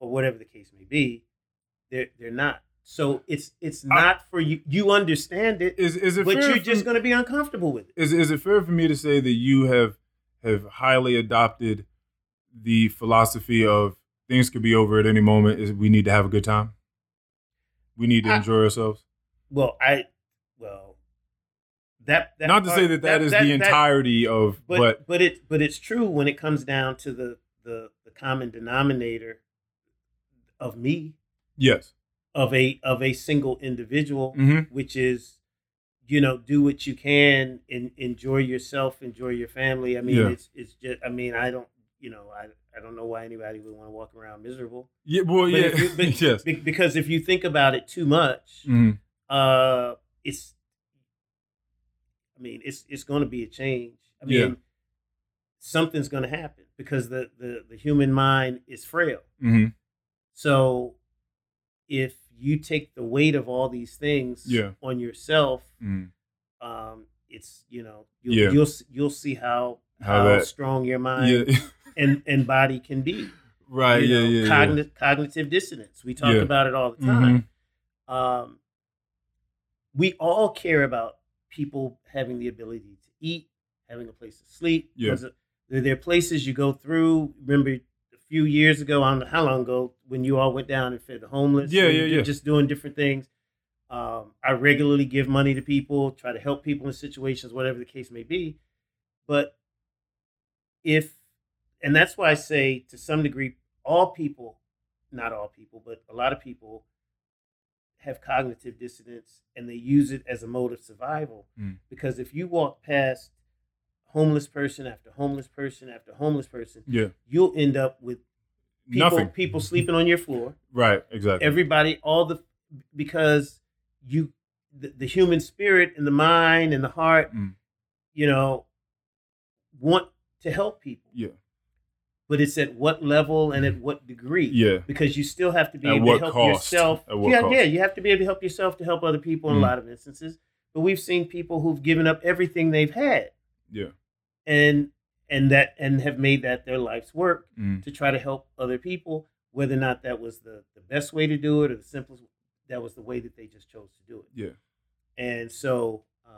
or whatever the case may be, they're they're not. So it's it's I- not for you. You understand it, Is is it but fair you're just going to be uncomfortable with it. is is it fair for me to say that you have have highly adopted the philosophy of things could be over at any moment is we need to have a good time we need to I- enjoy ourselves Well, I well that, that not to say part- that that is the entirety of but, but, but it but it's true when it comes down to the the the common denominator of me yes of a of a single individual hmm which is you know do what you can and enjoy yourself enjoy your family i mean Yeah. it's it's just i mean i don't you know i i don't know why anybody would want to walk around miserable yeah well But yeah if you- but- yes because if you think about it too much Mhm. uh it's i mean it's it's going to be a change i mean Yeah. something's going to happen because the, the the human mind is frail Mhm. so if you take the weight of all these things Yeah. on yourself, Mm. um, it's you know you'll Yeah. you'll you'll see how How how, that- strong your mind Yeah. and and body can be. right. you Yeah. know, Yeah. yeah. cognitive dissonance. We talk about it all the Mhm. time. Um, we all care about people having the ability to eat, having a place to sleep. Yeah. There, are places you go through. Remember few years ago, I don't know how long ago, when you all went down and fed the homeless. Yeah, yeah, yeah. Just doing different things. Um, I regularly give money to people, try to help people in situations, whatever the case may be. But if, and that's why I say to some degree, all people, not all people, but a lot of people have cognitive dissonance and they use it as a mode of survival. Mm. Because if you walk past homeless person after homeless person after homeless person, Yeah. you'll end up with people, Nothing. people sleeping on your floor Right. Exactly. everybody all the because you the, the human spirit and the mind and the heart Mm. you know want to help people yeah. but it's at what level and at what degree Yeah. because you still have to be At able to help cost? yourself yeah, cost? yeah you have to be able to help yourself to help other people in Mm. a lot of instances but we've seen people who've given up everything they've had Yeah. and and that and have made that their life's work Mm. to try to help other people, whether or not that was the, the best way to do it or the simplest, that was the way that they just chose to do it. Yeah. And so, um,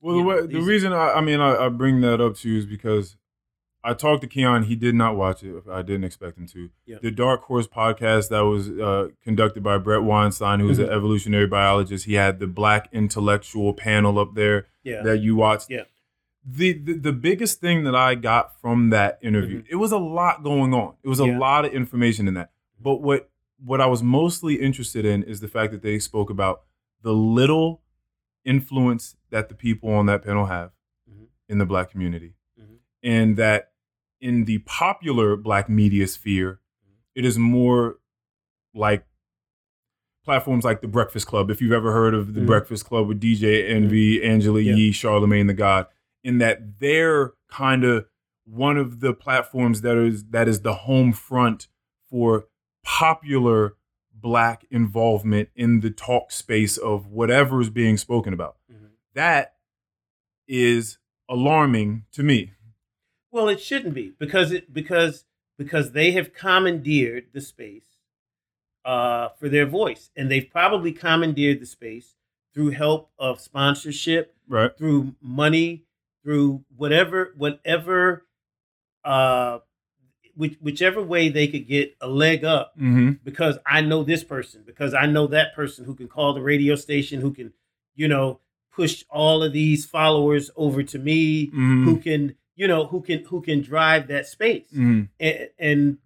Well, the, know, way, the reason I, I mean I, I bring that up to you is because I talked to Keon. He did not watch it. I didn't expect him to. Yeah. The Dark Horse podcast that was uh, conducted by Bret Weinstein, who's Mhm. an evolutionary biologist. He had the Black intellectual panel up there yeah, that you watched. Yeah. The, the the biggest thing that I got from that interview, it was a lot going on. It was a Mm-hmm. Yeah. lot of information in that. But what what I was mostly interested in is the fact that they spoke about the little influence that the people on that panel have Mhm. in the black community. Mhm. And that in the popular black media sphere, it is more like platforms like the Breakfast Club. If you've ever heard of the Mhm. Breakfast Club with DJ Envy, Angela Yeah. Yee, Charlamagne the God, in that they're kind of one of the platforms that is that is the home front for popular black involvement in the talk space of whatever is being spoken about. Mhm. That is alarming to me. Well, it shouldn't be because it because because they have commandeered the space uh, for their voice, and they've probably commandeered the space through help of sponsorship, Right. through money, through whatever whatever uh, which, whichever way they could get a leg up Mm-hmm. because I know this person, because I know that person who can call the radio station, who can, you know, push all of these followers over to me, Mm-hmm. who can, you know, who can who can drive that space. Mm-hmm. And and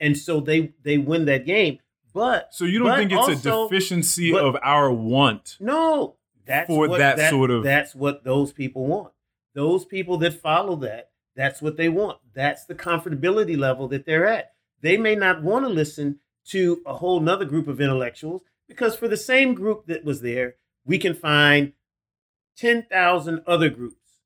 and so they they win that game. But So you don't think it's a deficiency but- of our want? no, that's For what, that sort of- that's what those people want. Those people that follow that, that's what they want. That's the comfortability level that they're at. They may not want to listen to a whole nother group of intellectuals because for the same group that was there, we can find 10,000 other groups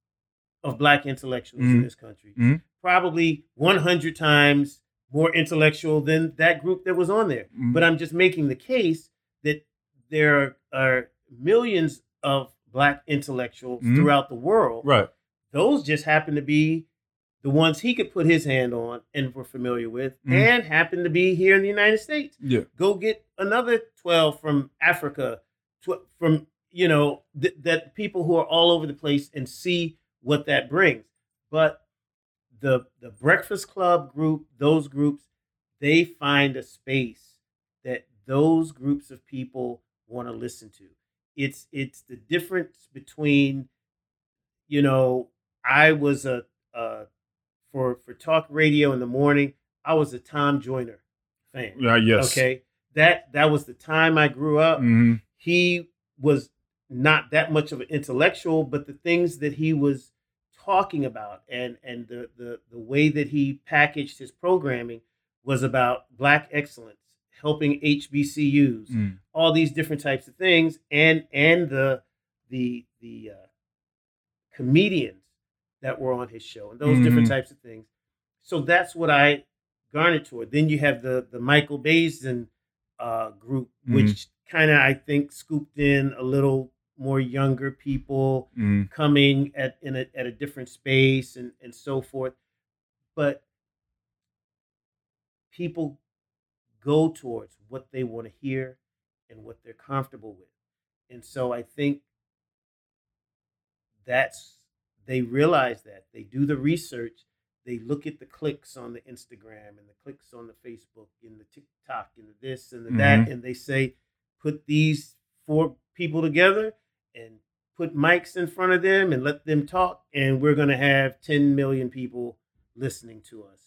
of black intellectuals in Mhm. this country. Mhm. Probably 100 times more intellectual than that group that was on there. Mhm. But I'm just making the case that there are millions of black intellectuals Mhm. throughout the world. Right. Those just happen to be the ones he could put his hand on and we're familiar with, Mhm. and happen to be here in the United States. Yeah. Go get another 12 from Africa, tw- from, you know, th- that people who are all over the place and see what that brings. But the the Breakfast Club group, those groups, they find a space that those groups of people want to listen to. It's it's the difference between, you know, I was a, a for for talk radio in the morning. I was a Tom Joyner fan. Yeah. Yes. Okay, that that was the time I grew up. Mm-hmm. He was not that much of an intellectual, but the things that he was talking about and and the the the way that he packaged his programming was about black excellence, helping HBCUs, Mm. all these different types of things, and and the the the uh, comedians that were on his show and those different Mhm. types of things. So that's what I garnered toward. Then you have the the Michael Baisden uh, group, Mhm. which kind of I think scooped in a little more younger people Mm, coming at in a, at a different space and and so forth. But people go towards what they want to hear and what they're comfortable with, and so I think that's they realize that. They do the research. They look at the clicks on the instagram and the clicks on the facebook and the tiktok and the this and the that mm-hmm. and they say put these four people together and put mics in front of them and let them talk and we're going to have 10 million people listening to us.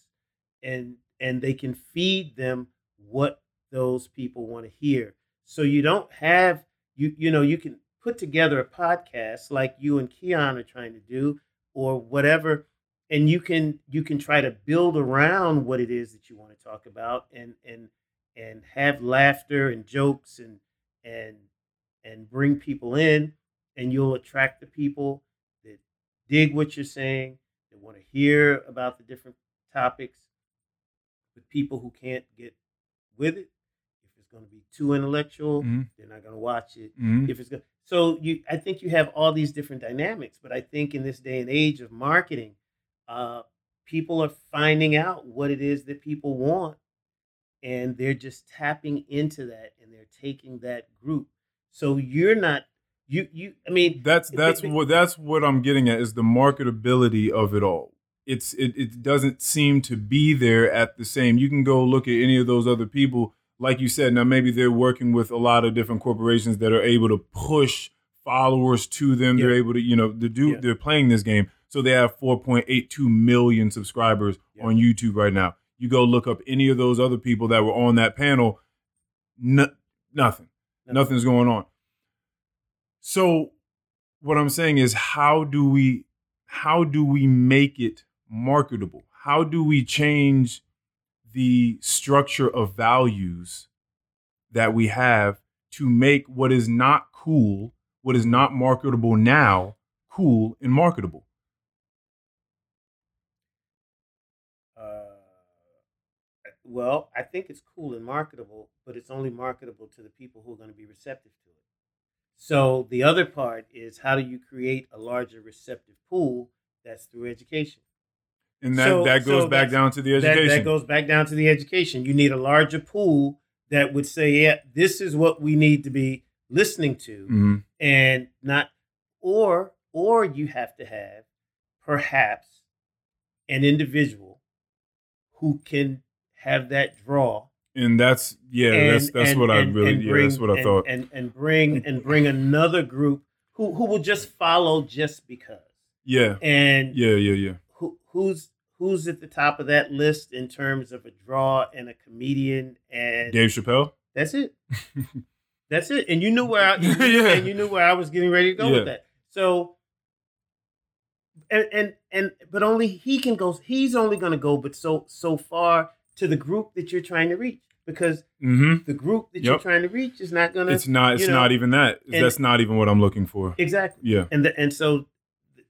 And and they can feed them what those people want to hear. So you don't have you you know you can put together a podcast like you and Keon are trying to do or whatever and you can you can try to build around what it is that you want to talk about and and and have laughter and jokes and and and bring people in and you'll attract the people that dig what you're saying that want to hear about the different topics but people who can't get with it if it's going to be too intellectual Mhm. they're not going to watch it mm, if it's good. So you, I think you have all these different dynamics, but I think in this day and age of marketing, uh, people are finding out what it is that people want, and they're just tapping into that, and they're taking that group. So you're not you you. I mean, that's that's it- what that's what I'm getting at is the marketability of it all. It's it, it doesn't seem to be there at the same. You can go look at any of those other people, like you said. Now maybe they're working with a lot of different corporations that are able to push followers to them. They're able to you know to do Yeah. they're playing this game. So they have 4.82 million subscribers Yeah. on YouTube right now. You go look up any of those other people that were on that panel. No, nothing. Nothing. Nothing's going on. So what I'm saying is how do we how do we make it marketable? How do we change the structure of values that we have to make what is not cool, what is not marketable now, cool and marketable? uh, well, I think it's cool and marketable, but it's only marketable to the people who are going to be receptive to it. So the other part is how do you create a larger receptive pool? That's through education. And that, So- that goes so back down to the education. that goes back down to the education. You need a larger pool that would say, yeah, this is what we need to be listening to, Mhm. and not, or or you have to have perhaps an individual who can have that draw. And that's yeah, that's and- that's and- what I really and yeah, that's what I and- thought. and and bring and bring another group who who will just follow just because. yeah. And Yeah, yeah, yeah. who who's who's at the top of that list in terms of a draw and a comedian and Dave Chappelle? that's it. That's it. And you knew where I Yeah. and you knew where I was getting ready to go Yeah. with that. So and and and but only he can go he's only gonna go but so so far to the group that you're trying to reach because Mm-hmm. the group that you're trying to reach is not gonna It's not. It's know, not even that. and- That's not even what I'm looking for. exactly Yeah. and the, and so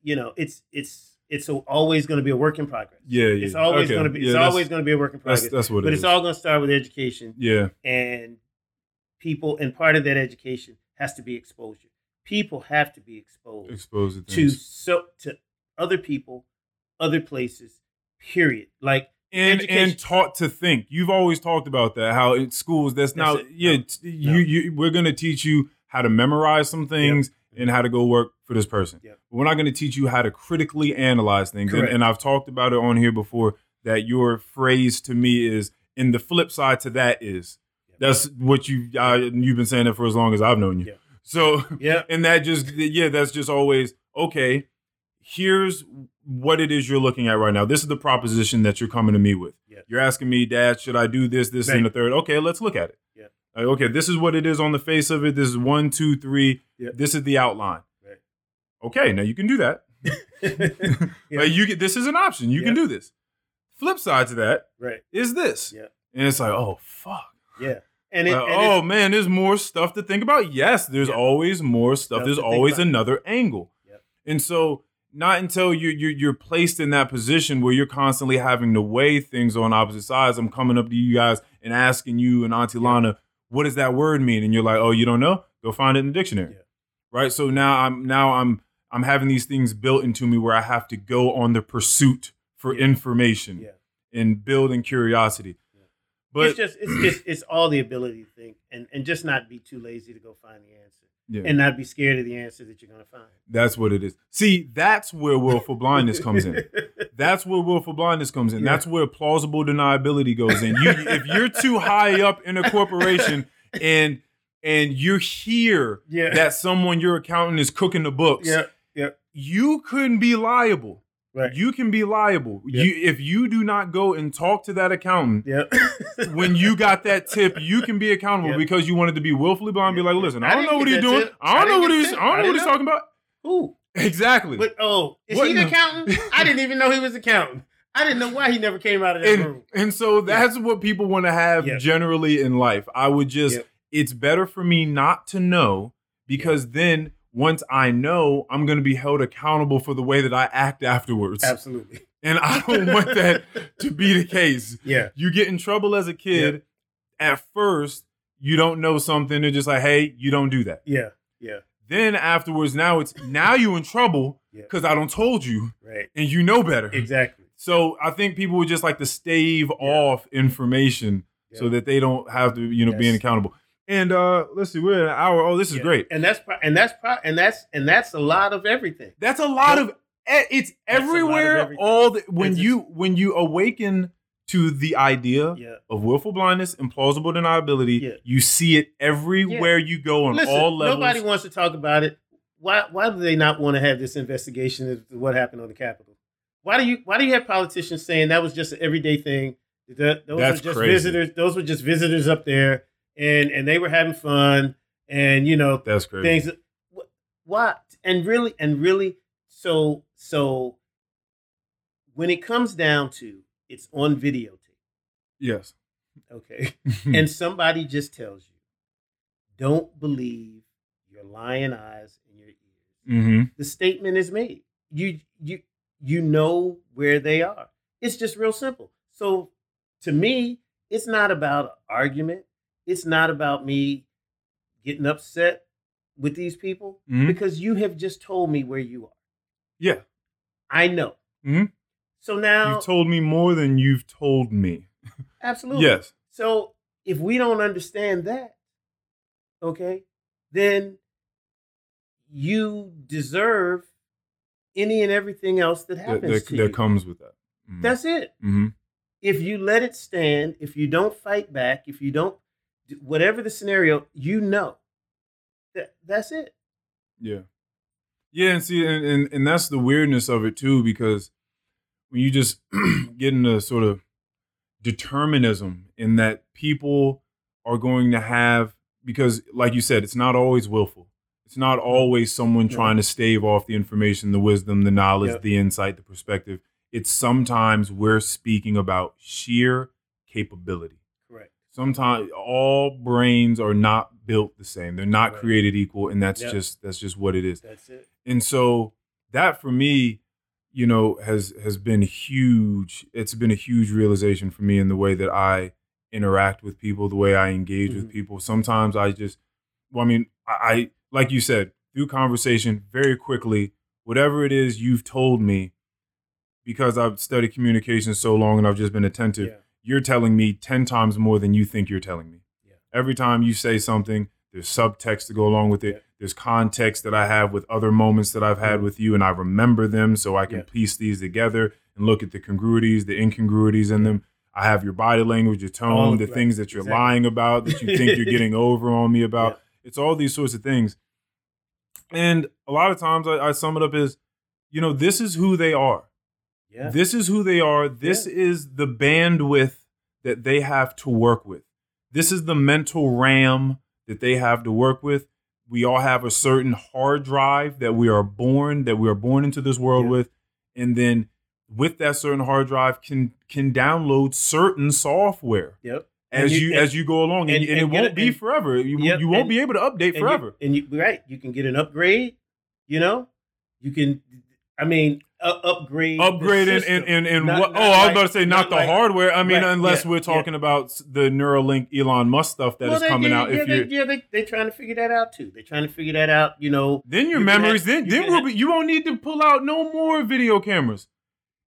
you know it's it's it's always going to be a work in progress Yeah. Yeah. it's always Okay. going to be it's that's- always going to be a work in That's progress that's what but it it's all going to start with education Yeah. and people and part of that education has to be exposure people have to be exposed Expose the to so to other people other places period like and education. and taught to think. You've always talked about that. How in schools, that's, That's now. it. Yeah. No. You you we're gonna teach you how to memorize some things and how to go work for this person. Yep. We're not gonna teach you how to critically analyze things. And, and I've talked about it on here before. That your phrase to me is, and the flip side to that is, Yep. that's what you uh, you've been saying that for as long as I've known you. Yep. So yeah and that just yeah that's just always okay here's what it is you're looking at right now this is the proposition that you're coming to me with Yeah. you're asking me dad should i do this this and the third okay let's look at it Yeah. Like, okay this is what it is on the face of it this is one two three Yeah. this is the outline Right. okay now you can do that Yeah. Like, you get this is an option you can do this flip side to that right is this Yeah. and it's like oh fuck yeah and, it, like, and oh man, there's more stuff to think about. Yes, there's Yeah. always more stuff. Stuff there's always another angle. Yep. And so not until you're, you're you're placed in that position where you're constantly having to weigh things on opposite sides. I'm coming up to you guys and asking you and Auntie. Lana, what does that word mean? And you're like, oh, you don't know? Go find it in the dictionary. Yeah. Right. So now I'm now I'm I'm having these things built into me where I have to go on the pursuit for Yeah. information Yeah. and building curiosity. Yeah. But it's just it's just it's all the ability to think and and just not be too lazy to go find the answer yeah, and not be scared of the answer that you're gonna find. that's what it is. See, that's where willful blindness comes in. That's where willful blindness comes in. Yeah. That's where plausible deniability goes in. You, if you're too high up in a corporation and and you hear yeah. that someone your accountant is cooking the books, yeah. you couldn't be liable. Right. You can be liable. Yeah. You if you do not go and talk to that accountant yeah. when you got that tip, you can be accountable Yeah. because you wanted to be willfully blind. Be like, listen, I don't know what he's doing. tip. I don't know what he's. the I don't know what he's talking about. Ooh. Exactly. But oh, is What he the- accountant? I didn't even know he was accountant. I didn't know why he never came out of that and room. and so that's what people want to have generally in life. I would just Yep. it's better for me not to know because then once I know, I'm going to be held accountable for the way that I act afterwards. Absolutely. And I don't want that to be the case. Yeah. You get in trouble as a kid at first, you don't know something, they're just like, "Hey, you don't do that." Yeah. Yeah. Then afterwards, now it's now you're in trouble Yeah. because I don't told you Right. and you know better. Exactly. So I think people would just like to stave off information so that they don't have to, you know, being accountable. And uh let's see, we're at an hour. Oh, this is Yeah. great. And that's and that's pro- and that's and that's a lot of everything. That's a lot of it's of everywhere. All the, when It's you when you awaken to the idea Yeah. of willful blindness and plausible deniability, Yeah. you see it everywhere you go on Listen, all levels. nobody wants to talk about it. Why why do they not want to have this investigation to what happened on the Capitol? Why do you why do you have politicians saying that was just an everyday thing? That those That's were just crazy. visitors. Those were just visitors up there, and and they were having fun, and you know That's crazy. things. What and really and really so so when it comes down to it's on videotape, Yes. okay, and somebody just tells you, don't believe your lying eyes and your ears. hmm The statement is made. You you you know where they are. It's just real simple. So to me, it's not about an argument. It's not about me getting upset with these people Mhm. because you have just told me where you are. Yeah. I know. Mhm. So now, You've told me more than you've told me. absolutely. Yes. So if we don't understand that, okay, then you deserve any and everything else that That, happens that, to that you. comes with that. Mhm. That's it. Mhm. If you let it stand, if you don't fight back, if you don't, whatever the scenario, you know that that's it. Yeah. Yeah, and see, and, and, and that's the weirdness of it too, because when you just get into sort of determinism in that people are going to have, because like you said, it's not always willful. It's not mm-hmm. always someone No. trying to stave off the information, the wisdom, the knowledge, Yep. the insight, the perspective. It's sometimes we're speaking about sheer capability. Sometimes all brains are not built the same they're not Right. created equal and that's Yep. just that's just what it is That's it. and so that for me you know has has been huge it's been a huge realization for me in the way that i interact with people the way i engage with Mhm. people sometimes i just well i mean I, I like you said through conversation very quickly whatever it is you've told me because i've studied communication so long and i've just been attentive Yeah. You're telling me 10 times more than you think you're telling me. Yeah. Every time you say something, there's subtext to go along with it. Yeah. There's context that I have with other moments that I've had with you, and I remember them so I can Yeah. piece these together and look at the congruities, the incongruities in them. I have your body language, your tone, of the that. things that you're Exactly. lying about, that you think you're getting over on me about. It's all these sorts of things. And a lot of times I, I sum it up as, you know, this is who they are. Yeah. This is who they are. This is the bandwidth that they have to work with. This is the mental RAM that they have to work with. We all have a certain hard drive that we are born that we are born into this world Yeah. with, and then with that certain hard drive can can download certain software Yep. As you- you, and- as you go along, and, and- and, it won't it- be forever. You, Yep, you won't be able to update forever. You, and you right, you can get an upgrade. You know, you can. I mean, uh, upgrade, upgrade and and and, Not- what? not Oh, I was about to say not, not the like- hardware. I mean, Right, unless yeah, we're yeah. talking about s- the Neuralink Elon Musk stuff that is Well, they- coming they- out. Yeah, if they, yeah, they they're trying to figure that out too. They're trying to figure that out. You know, then your memories, have- then you then have- be, you won't need to pull out no more video cameras.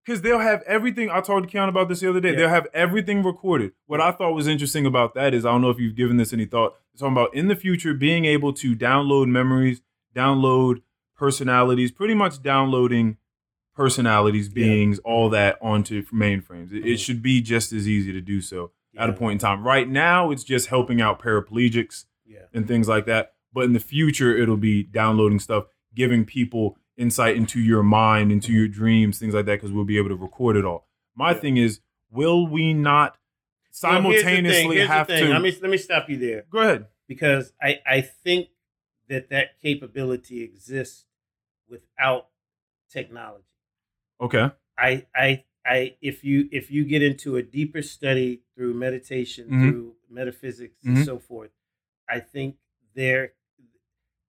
Because they'll have everything. I talked to Keon about this the other day. Yeah. They'll have everything recorded. What I thought was interesting about that is I don't know if you've given this any thought. It's talking about in the future being able to download memories, download personalities, pretty much downloading personalities, Yeah. beings, all that onto mainframes. It, it Mhm. should be just as easy to do so at a point in time. Right now, it's just helping out paraplegics Yeah, and things like that. But in the future, it'll be downloading stuff, giving people insight into your mind, into your dreams, things like that, because we'll be able to record it all. My Yeah. thing is, will we not Well, here's the thing, simultaneously the have to? Let me let me stop you there Go ahead. because I I think that that capability exists without technology. Okay. I I I if you if you get into a deeper study through meditation, Mhm. through metaphysics Mhm. and so forth, I think there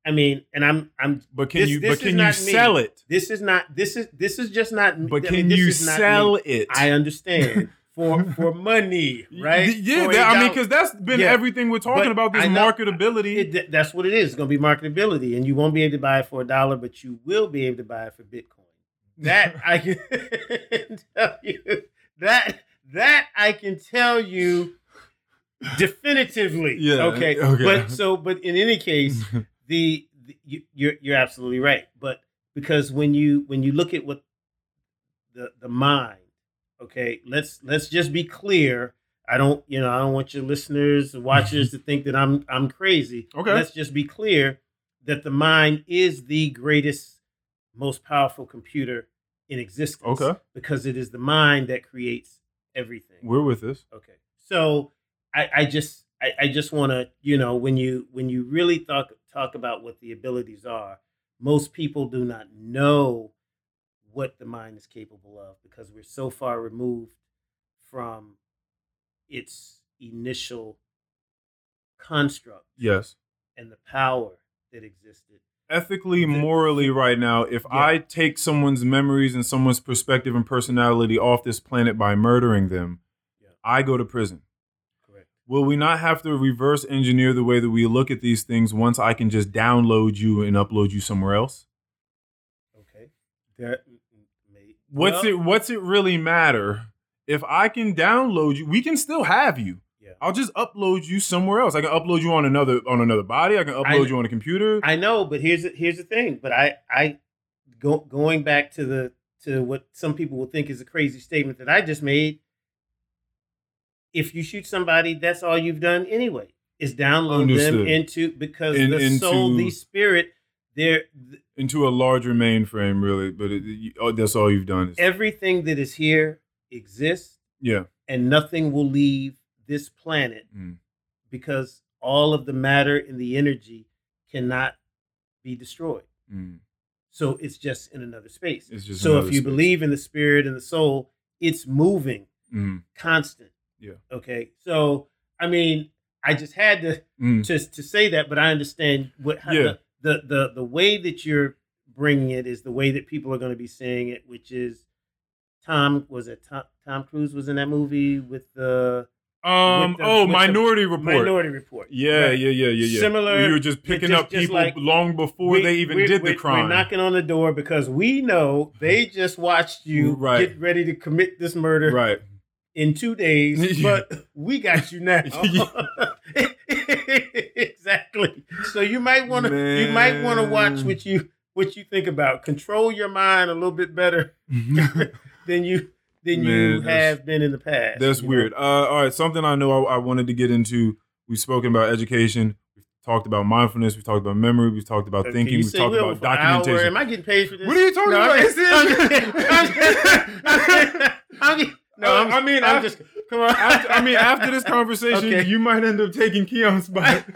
I mean, and I'm I'm But can This- you? this But can you not me. sell it? this is not this is this is just not But I can mean, you sell me. it? I understand. For for money, right? Yeah. That- I mean, because that's been Yeah. everything we're talking But about. This know- marketability. It, that's what it is. It's going to be marketability, and you won't be able to buy it for a dollar, but you will be able to buy it for Bitcoin. That I can tell you. That that I can tell you definitively. Yeah, Okay. okay. But so, but in any case, the, the you, you're you're absolutely right. But because when you when you look at what the the mind, okay, let's let's just be clear. I don't, you know, I don't want your listeners, and watchers to think that I'm I'm crazy. Okay. Let's just be clear that the mind is the greatest, most powerful computer in existence. Okay. Because it is the mind that creates everything. We're with this. Okay. So I, I just I, I just want to you know when you when you really talk talk about what the abilities are, most people do not know what the mind is capable of because we're so far removed from its initial construct Yes. and the power that existed. Ethically, morally, right now, if Yeah. I take someone's memories and someone's perspective and personality off this planet by murdering them, Yeah. I go to prison. Correct. Will we not have to reverse engineer the way that we look at these things once I can just download you and upload you somewhere else? Okay. That may, What's well, it what's it really matter? If I can download you, we can still have you. Yeah. I'll just upload you somewhere else. I can upload you on another on another body. I can upload I- you on a computer. I know, but here's the, here's the thing. But I I go, going back to the to what some people will think is a crazy statement that I just made. If you shoot somebody, that's all you've done anyway. Is download them into because In- the soul, the spirit, there into a larger mainframe, really. But it, you- oh, that's all you've done. Is, everything that is here exists, yeah. and nothing will leave this planet Mm. because all of the matter and the energy cannot be destroyed. Mm. So it's just in another space. Just so another if you space. believe in the spirit and the soul, it's moving, Mm. constant. Yeah. Okay. So I mean, I just had to Mm. to to say that, but I understand what how Yeah. the, the the the way that you're bringing it is the way that people are going to be saying it, which is Tom was it Tom, Tom Cruise was in that movie with the Um. the- oh, with the Minority Report. Minority Report. Yeah, Right. yeah, yeah, yeah, yeah. Similar, You were just picking just- up people like- long before We- they even did the crime. We're knocking on the door because we know they just watched you Right. get ready to commit this murder right. in two days, but we got you now. exactly. So you might want to you might want to watch what you what you think about. Control your mind a little bit better than you than you Man, that's- have been in the past. That's weird. Uh, all right, something I know I, I wanted to get into. We've spoken about education. We've talked about mindfulness. We've talked about memory. We've talked about thinking. We've talked about documentation. Am I getting paid for this? What are you talking No, about? I'm just- I'm I'm I'm No, Uh, I'm, I mean, I'm I- just come on. after, I mean, after this conversation, Okay. you might end up taking Keon's spot.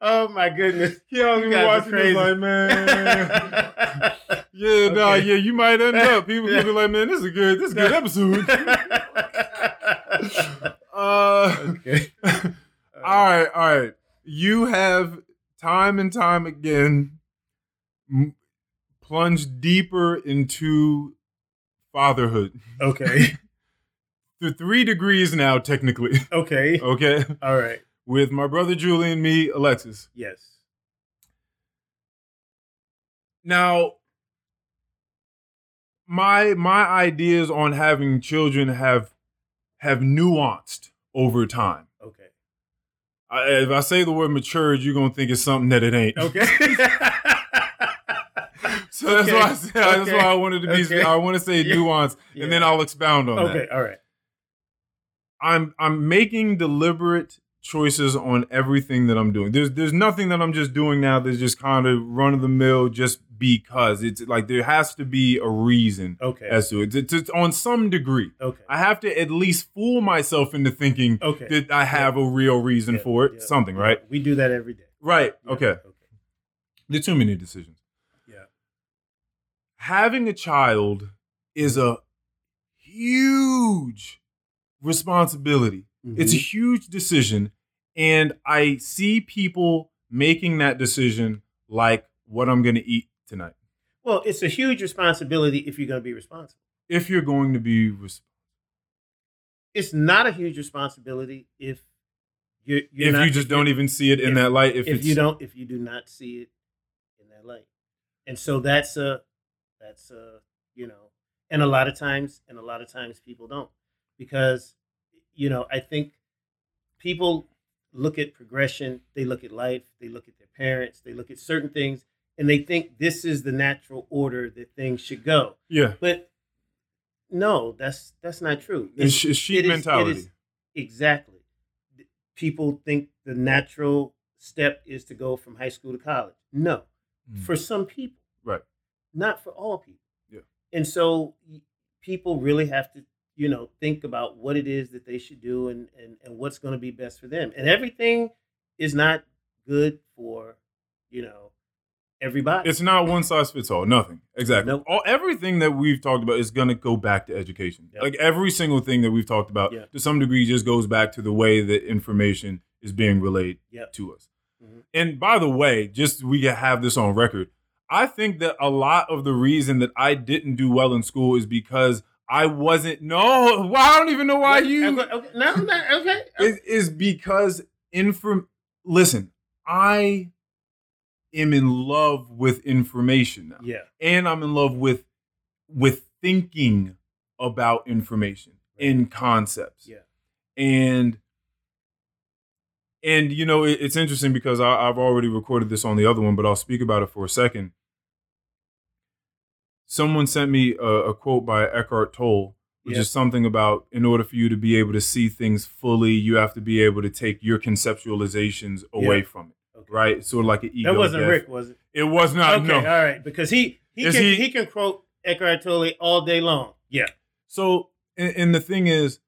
oh my goodness. Keon's You been watching this like, man. Yeah, nah, yeah, you might end up. People, Yeah. people like, man, this is a good, this is a good episode. Uh, okay. all right, all right. You have time and time again m- plunged deeper into fatherhood. Okay. To three degrees now, technically. Okay. Okay. All right. With my brother Julie and me, Alexis. Yes. Now, my my ideas on having children have have nuanced over time. Okay. I, if I say the word matured, you're gonna think it's something that it ain't. Okay. So that's why I said, that's Okay. why I wanted to be. Okay. I want to say Yeah. nuance, Yeah. and then I'll expound on that. okay. All right. I'm I'm making deliberate choices on everything that I'm doing. There's there's nothing that I'm just doing now that's just kind of run of the mill just because. It's like there has to be a reason Okay. as to it. It's, it's on some degree. okay. I have to at least fool myself into thinking Okay. that I have a real reason Yeah, for it. yeah, Something, yeah. right? We do that every day. Right. Yeah, Okay. Okay. There are too many decisions. Yeah. Having a child is a huge responsibility. It's a Mhm. huge decision. And I see people making that decision like what I'm going to eat tonight. well, it's a huge responsibility if you're going to be responsible. If you're going to be, res- It's not a huge responsibility if you're, you're if not, you just don't even see it in if- that light, if, if, you don't if you do not see it in that light and so that's a that's a you know and a lot of times and a lot of times people don't because you know i think people look at progression they look at life they look at their parents they look at certain things and they think this is the natural order that things should go yeah, but no that's that's not true it's, it's sheep it is- it mentality. is- exactly. People think the natural step is to go from high school to college. No, Mm. for some people, Right. Not for all people. Yeah. And so people really have to, you know, think about what it is that they should do and and, and what's going to be best for them. And everything is not good for, you know, everybody. It's not one size fits all. Nothing. Exactly. Nope. All everything that we've talked about is going to go back to education. Yep. Like every single thing that we've talked about, Yeah. to some degree, just goes back to the way that information is being relayed Yep. to us. Mhm. And by the way, just we can have this on record. I think that a lot of the reason that I didn't do well in school is because I wasn't. No, well, I don't even know why you okay, okay, no, no, okay. is, is because inform listen i am in love with information now yeah. and i'm in love with with thinking about information in concepts Yeah. and and you know it, it's interesting because I, i've already recorded this on the other one but i'll speak about it for a second someone sent me a, a quote by eckhart tolle which is something about in order for you to be able to see things fully you have to be able to take your conceptualizations away from it Okay. right sort of like an ego That wasn't death. Rick, was it? it was not okay, no all right, because he he Is can he- he, can quote Eckhart Tolle all day long. Yeah, So, and, and the thing is,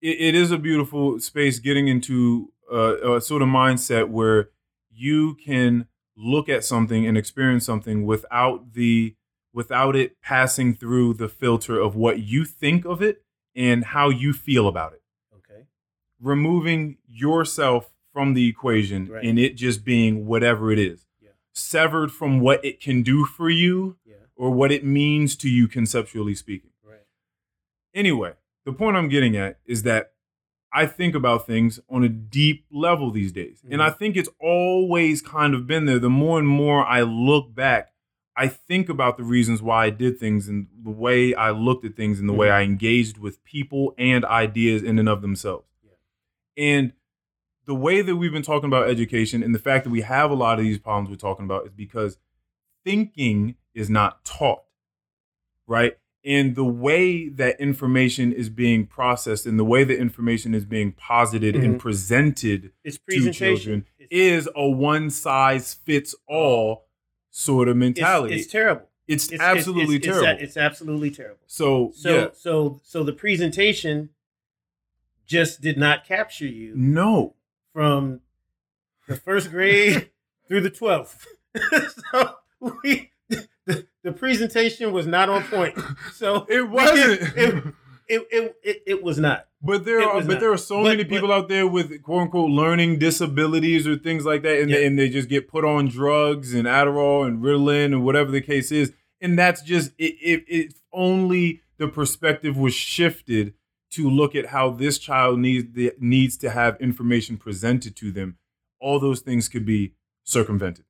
it, it is a beautiful space getting into uh, a sort of mindset where you can look at something and experience something without the without it passing through the filter of what you think of it and how you feel about it. okay, Removing yourself from the equation Right. and it just being whatever it is. Yeah. Severed from what it can do for you yeah, or what it means to you conceptually speaking. right, Anyway, the point I'm getting at is that I think about things on a deep level these days. And mm-hmm. I think it's always kind of been there. The more and more I look back, I think about the reasons why I did things and the way I looked at things and the way mm-hmm. I engaged with people and ideas in and of themselves. Yeah. And the way that we've been talking about education and the fact that we have a lot of these problems we're talking about is because thinking is not taught, right? And the way that information is being processed and the way that information is being posited and mm-hmm. presented to presentation. children It's- is a one size fits all sort of mentality. it's terrible. It's, It's- it's- absolutely it's- it's- terrible. It's, absolutely terrible. so, So yeah, so so the presentation just did not capture you no. from the first grade through the twelfth. so we the, the presentation was not on point. So It wasn't. it, it, it, it, it was not. But there It are but not. there are so But- many but- people out there with quote unquote learning disabilities or things like that, and, Yeah. they, and they just get put on drugs and Adderall and Ritalin and whatever the case is, and that's just it. It, if only the perspective was shifted to look at how this child needs the, needs to have information presented to them, all those things could be circumvented.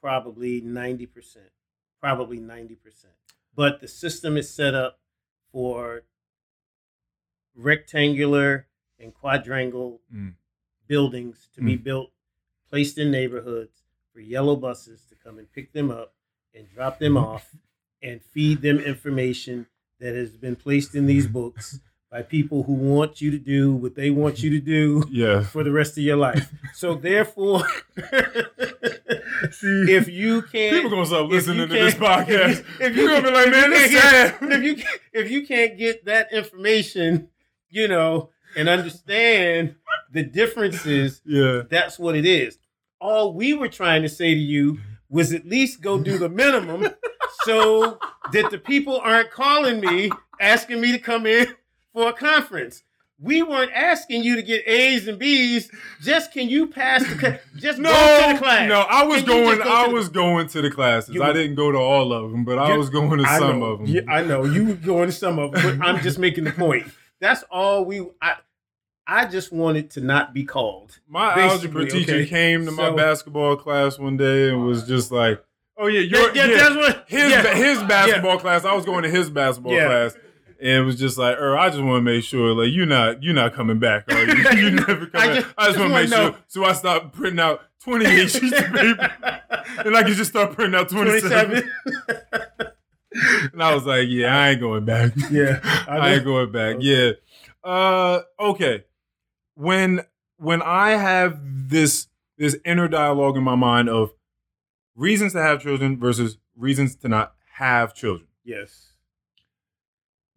probably 90%. Probably 90%. But the system is set up for rectangular and quadrangle Mm. buildings to be Mm. built, placed in neighborhoods for yellow buses to come and pick them up and drop them off and feed them information that has been placed in these books by people who want you to do what they want you to do Yeah. for the rest of your life. So therefore, See, if you can't, people gonna stop listening to this podcast. If, if You're gonna be like, man, this sad. If you if you can't get that information, you know, and understand the differences, Yeah. that's what it is. All we were trying to say to you was at least go do the minimum, so that the people aren't calling me asking me to come in for a conference. We weren't asking you to get A's and B's. Just can you pass the cla- just No, go to the class? no, I was Can going. go I to the- was going to the classes. You I didn't go to all of them, but I was going to I some know, of them. Yeah, I know you were going to some of them, but I'm just making the point. That's all we. I, I just wanted to not be called. my algebra teacher okay. came to my basketball class one day and was just like, "Oh yeah, your Yeah, yeah, that's what his yeah. his basketball class. I was going to his basketball class." And it was just like, er, I just want to make sure, like, you're not, you're not coming back, are you? you never come I back. just- I just just want to make sure. So I stopped printing out 28 sheets of paper, and I could just start printing out 27. 27. And I was like, yeah, I ain't going back. yeah, I ain't going back. Yeah. Uh okay. When when I have this this inner dialogue in my mind of reasons to have children versus reasons to not have children. Yes.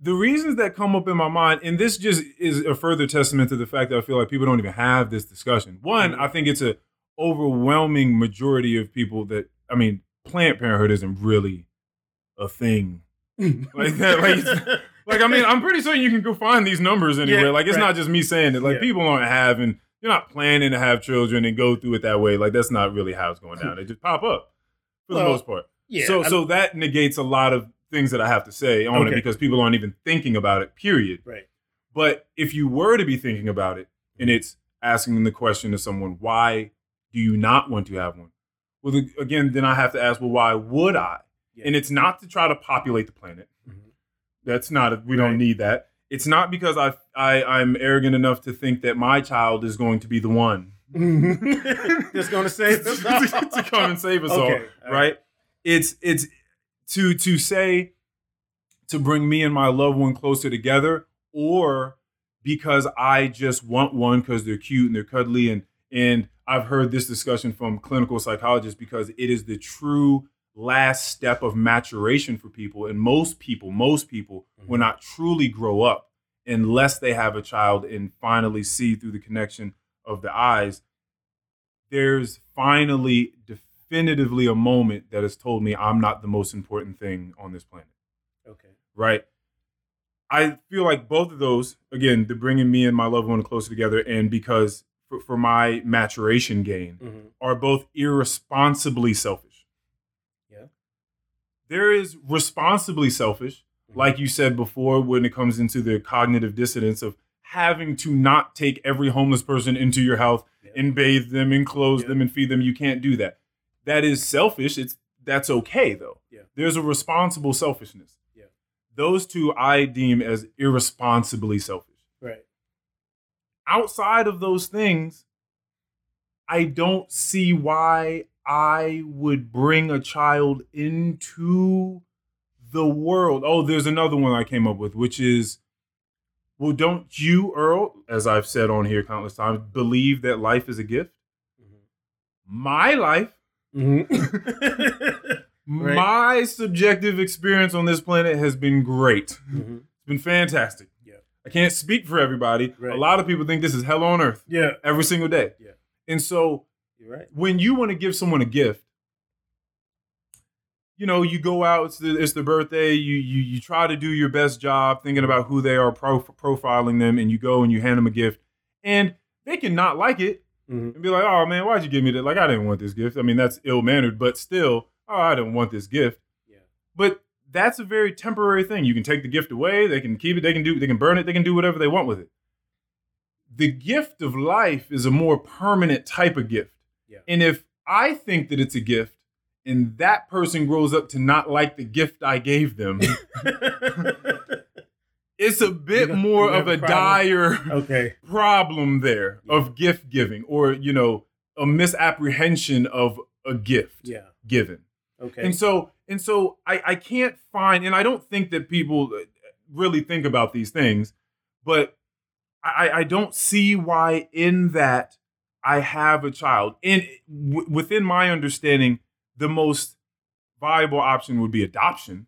The reasons that come up in my mind, and this just is a further testament to the fact that I feel like people don't even have this discussion. One, Mhm. I think it's a overwhelming majority of people that I mean, Planned Parenthood isn't really a thing Like that, like, Like, I mean, I'm pretty certain you can go find these numbers anywhere. Yeah, like, it's right. not just me saying it. Like, Yeah. people aren't having, you're not planning to have children and go through it that way. Like, that's not really how it's going down. They just pop up for the most part. yeah. so, I'm- so that negates a lot of things that I have to say on it because people aren't even thinking about it. Period. right. But if you were to be thinking about it, and it's asking the question to someone, why do you not want to have one? Well, the- again, then I have to ask, well, why would I? Yeah. And it's not to try to populate the planet. Mhm. That's not. We Right. don't need that. It's not because I, I I'm arrogant enough to think that my child is going to be the one Just gonna say this. to, to come and save us all, Okay, all right? It's it's to to say to bring me and my loved one closer together, or because I just want one because they're cute and they're cuddly. And and I've heard this discussion from clinical psychologists because it is the true last step of maturation for people. And most people most people will mm-hmm. not truly grow up unless they have a child and finally see through the connection of the eyes. There's finally definitively a moment that has told me I'm not the most important thing on this planet, Okay. right? I feel like both of those, again, the bringing me and my loved one closer together, and because for, for my maturation gain, Mhm. are both irresponsibly selfish. Yeah. There is responsibly selfish, Mhm. like you said before, when it comes into the cognitive dissonance of having to not take every homeless person into your house Yeah. and bathe them and clothe Yeah. them and feed them. You can't do that. That is selfish. It's that's okay though. Yeah. There's a responsible selfishness. Yeah. Those two I deem as irresponsibly selfish. Right. Outside of those things, I don't see why I would bring a child into the world. Oh, there's another one I came up with, which is well, don't you, Earl, as I've said on here countless times, believe that life is a gift? Mm-hmm. My life, Mhm. Right. my subjective experience on this planet has been great. Mhm. It's been fantastic. Yeah. I can't speak for everybody. Right. A lot of people think this is hell on earth Yeah. every single day. Yeah. And so right. when you want to give someone a gift, you know, you go out, it's the, it's the birthday, you, you you try to do your best job thinking about who they are, pro- profiling them, and you go and you hand them a gift, and they can not like it Mhm. and be like, oh man, why'd you give me that? Like, I didn't want this gift. I mean, that's ill mannered, but still, oh, I didn't want this gift. Yeah. But that's a very temporary thing. You can take the gift away, they can keep it, they can do, they can burn it, they can do whatever they want with it. The gift of life is a more permanent type of gift. Yeah. And if I think that it's a gift and that person grows up to not like the gift I gave them, it's a bit gonna- more of a problem? dire okay. problem there of gift giving or, you know, a misapprehension of a gift Yeah. given. Okay. And so and so I, I can't find and I don't think that people uh, really think about these things, but I, I don't see why in that I have a child. And w- within my understanding, the most viable option would be adoption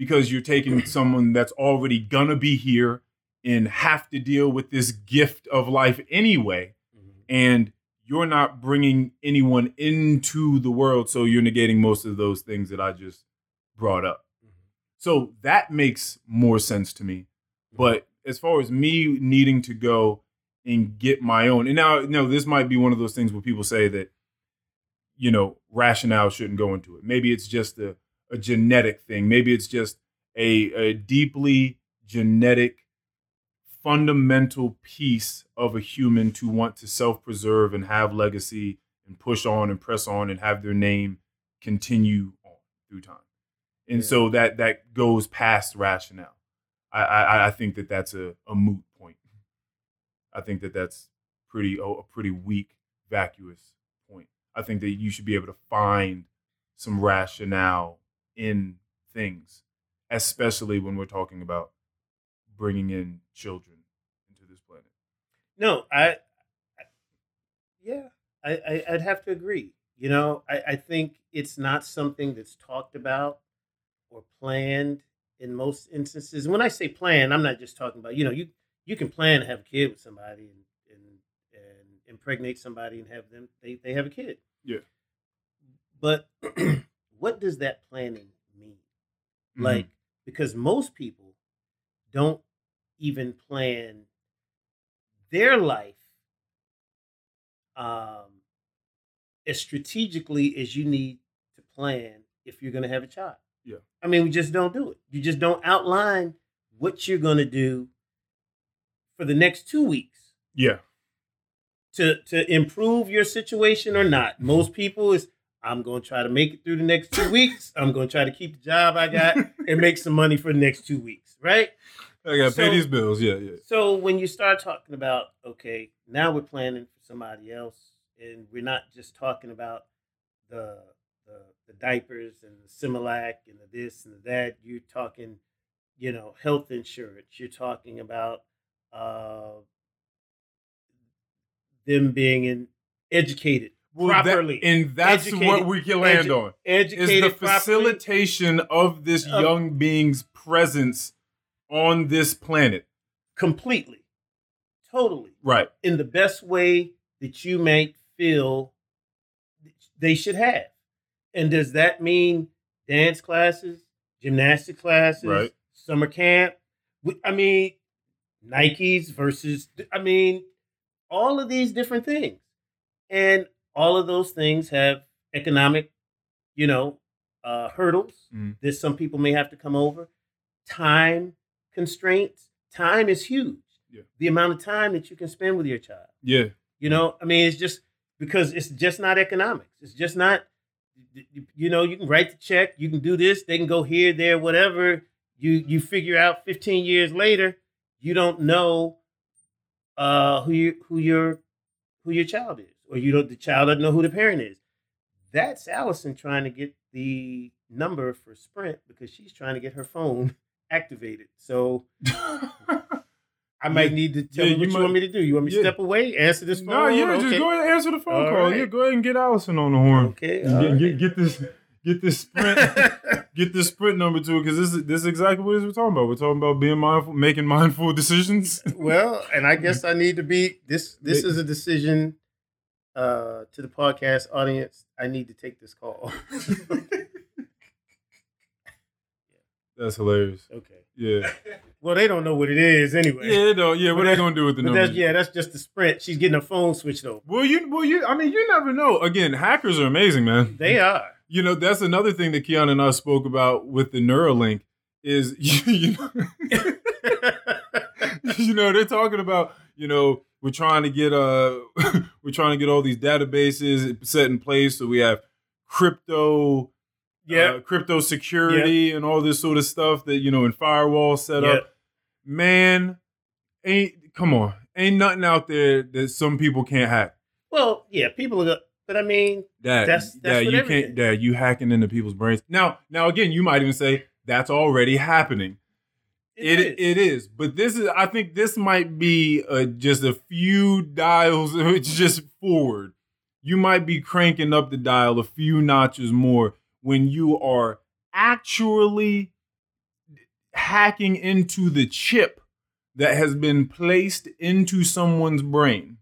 because you're taking someone that's already gonna be here and have to deal with this gift of life anyway Mhm. and you're not bringing anyone into the world so you're negating most of those things that i just brought up. So that makes more sense to me. But as far as me needing to go and get my own and now no this might be one of those things where people say that you know rationale shouldn't go into it. Maybe it's just a, a genetic thing. Maybe it's just a, a deeply genetic fundamental piece of a human to want to self-preserve and have legacy and push on and press on and have their name continue on through time. And Yeah. so that that goes past rationale. I i, I think that that's a, a moot point. I think that that's pretty a, a pretty weak vacuous point. I think that you should be able to find some rationale in things especially when we're talking about bringing in children into this planet. No, I, I yeah, I, I I'd have to agree. You know, I, I think it's not something that's talked about or planned in most instances. When I say plan, I'm not just talking about, you know, you you can plan to have a kid with somebody and and, and impregnate somebody and have them they, they have a kid. Yeah. But what does that planning mean? Mm-hmm. Like, because most people don't even plan their life um, as strategically as you need to plan if you're going to have a child. Yeah. I mean, we just don't do it. You just don't outline what you're going to do for the next two weeks yeah, to to improve your situation or not. Most people is I'm going to try to make it through the next two weeks. I'm going to try to keep the job I got and make some money for the next two weeks, right? I got to pay these bills. Yeah, yeah, So when you start talking about okay, now we're planning for somebody else, and we're not just talking about the the, the diapers and the Similac and the this and the that. You're talking, you know, health insurance. You're talking about uh, them being in, educated Well, that- properly, and that's Educated- what we can land edu- on. educated Is the properly. facilitation of this Uh, young being's presence on this planet. completely, totally. Right. in the best way that you may feel they should have. And does that mean dance classes, gymnastic classes, Right. summer camp? I mean, Nikes versus, I mean, all of these different things. And all of those things have economic, you know, uh, hurdles Mhm. that some people may have to come over. Time constraints. Time is huge. Yeah. The amount of time that you can spend with your child. Yeah. You know, I mean, it's just because it's just not economics. It's just not, you know, you can write the check, you can do this, they can go here, there, whatever. You you figure out 15 years later, you don't know uh, who you who your who your child is, or you don't the child doesn't know who the parent is. That's Allison trying to get the number for Sprint because she's trying to get her phone activated. So I might Yeah. need to tell Yeah, you what you might- want me to do. You want me to yeah. step away, answer this phone? no, yeah, Okay. just go ahead and answer the phone All call. right. Yeah, go ahead and get Allison on the horn. Okay, get, right. get, get this get this sprint get this sprint number to it because this is this is exactly what we're talking about. We're talking about being mindful, making mindful decisions. well, and I guess I need to be this. This is a decision uh, to the podcast audience. I need to take this call. That's hilarious. Okay. Yeah. Well, they don't know what it is anyway. Yeah, no, yeah. What But are they gonna do with the that's yeah, that's just the sprint. She's getting a phone switched over. Well, you, well, you. I mean, you never know. Again, hackers are amazing, man. They are. You know, that's another thing that Keon and I spoke about with the Neuralink is you, you know, you know they're talking about you know we're trying to get uh we're trying to get all these databases set in place so we have crypto Yeah. uh, crypto security and all this sort of stuff that you know and firewall set Yeah. up man ain't come on ain't nothing out there that some people can't hack Well, yeah, people are. go- But I mean, Dad, That's- that's what you everything- can't, that you hacking into people's brains. Now, now again, you might even say that's already happening. It is. it is, but this is. I think this might be uh, just a few dials, It's just forward. You might be cranking up the dial a few notches more when you are actually hacking into the chip that has been placed into someone's brain.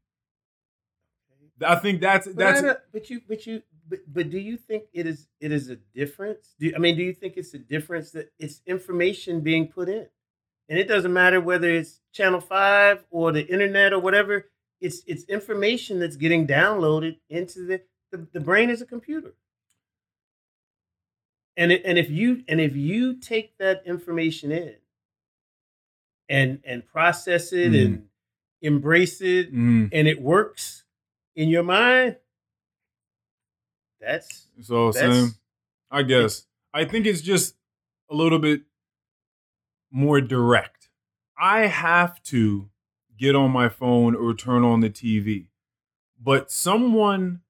I think that's But, that's I but you, but you, but, but do you think it is it is a difference? Do you, I mean, do you think it's a difference that it's information being put in, and it doesn't matter whether it's Channel Five or the internet or whatever. It's it's information that's getting downloaded into the the, the brain is a computer. And it, and if you and if you take that information in and and process it Mhm. and embrace it Mm, and it works in your mind, that's so that's same. I guess. I think it's just a little bit more direct. I have to get on my phone or turn on the TV, but someone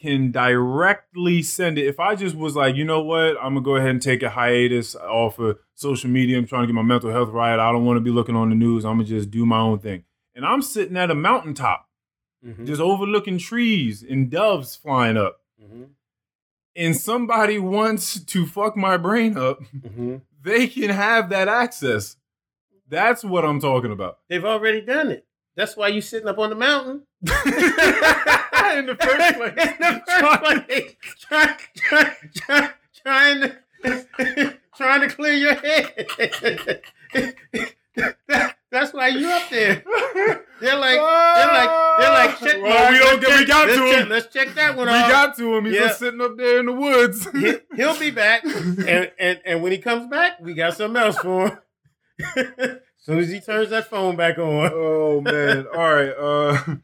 can directly send it. If I just was like, you know what, I'm gonna go ahead and take a hiatus off of social media. I'm trying to get my mental health right. I don't want to be looking on the news. I'm gonna just do my own thing. And I'm sitting at a mountaintop, Mhm, just overlooking trees and doves flying up mhm, and somebody wants to fuck my brain up, mhm. They can have that access. That's what I'm talking about. they've already done it. That's why you're sitting up on the mountain In the first place. In the first place, try, try, try, trying to trying to clear your head. That- that's why you up there. They're like, they're like, they're like, check Well, we don't get, we got to check- him. Let's check that We one off. got to him. He's Yeah. just sitting up there in the woods. He, he'll be back, and, and and when he comes back, we got something else for him. as soon as he turns that phone back on. oh man. All right. Uh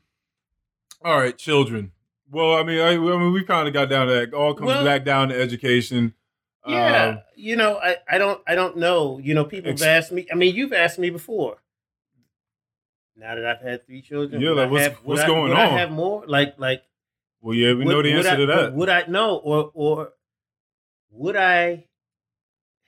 all right, children. Well, I mean, I, I mean, we kind of got down to that. All comes Well- back down to education. Yeah, Um, you know, I, I don't I don't know. You know, people Ex- have asked me. I mean, you've asked me before. Now that I've had three children, Yeah, like, I what's- have- what's I- going would I have more? Like like well, yeah, we would- know the answer I, to that. Would I know or or would I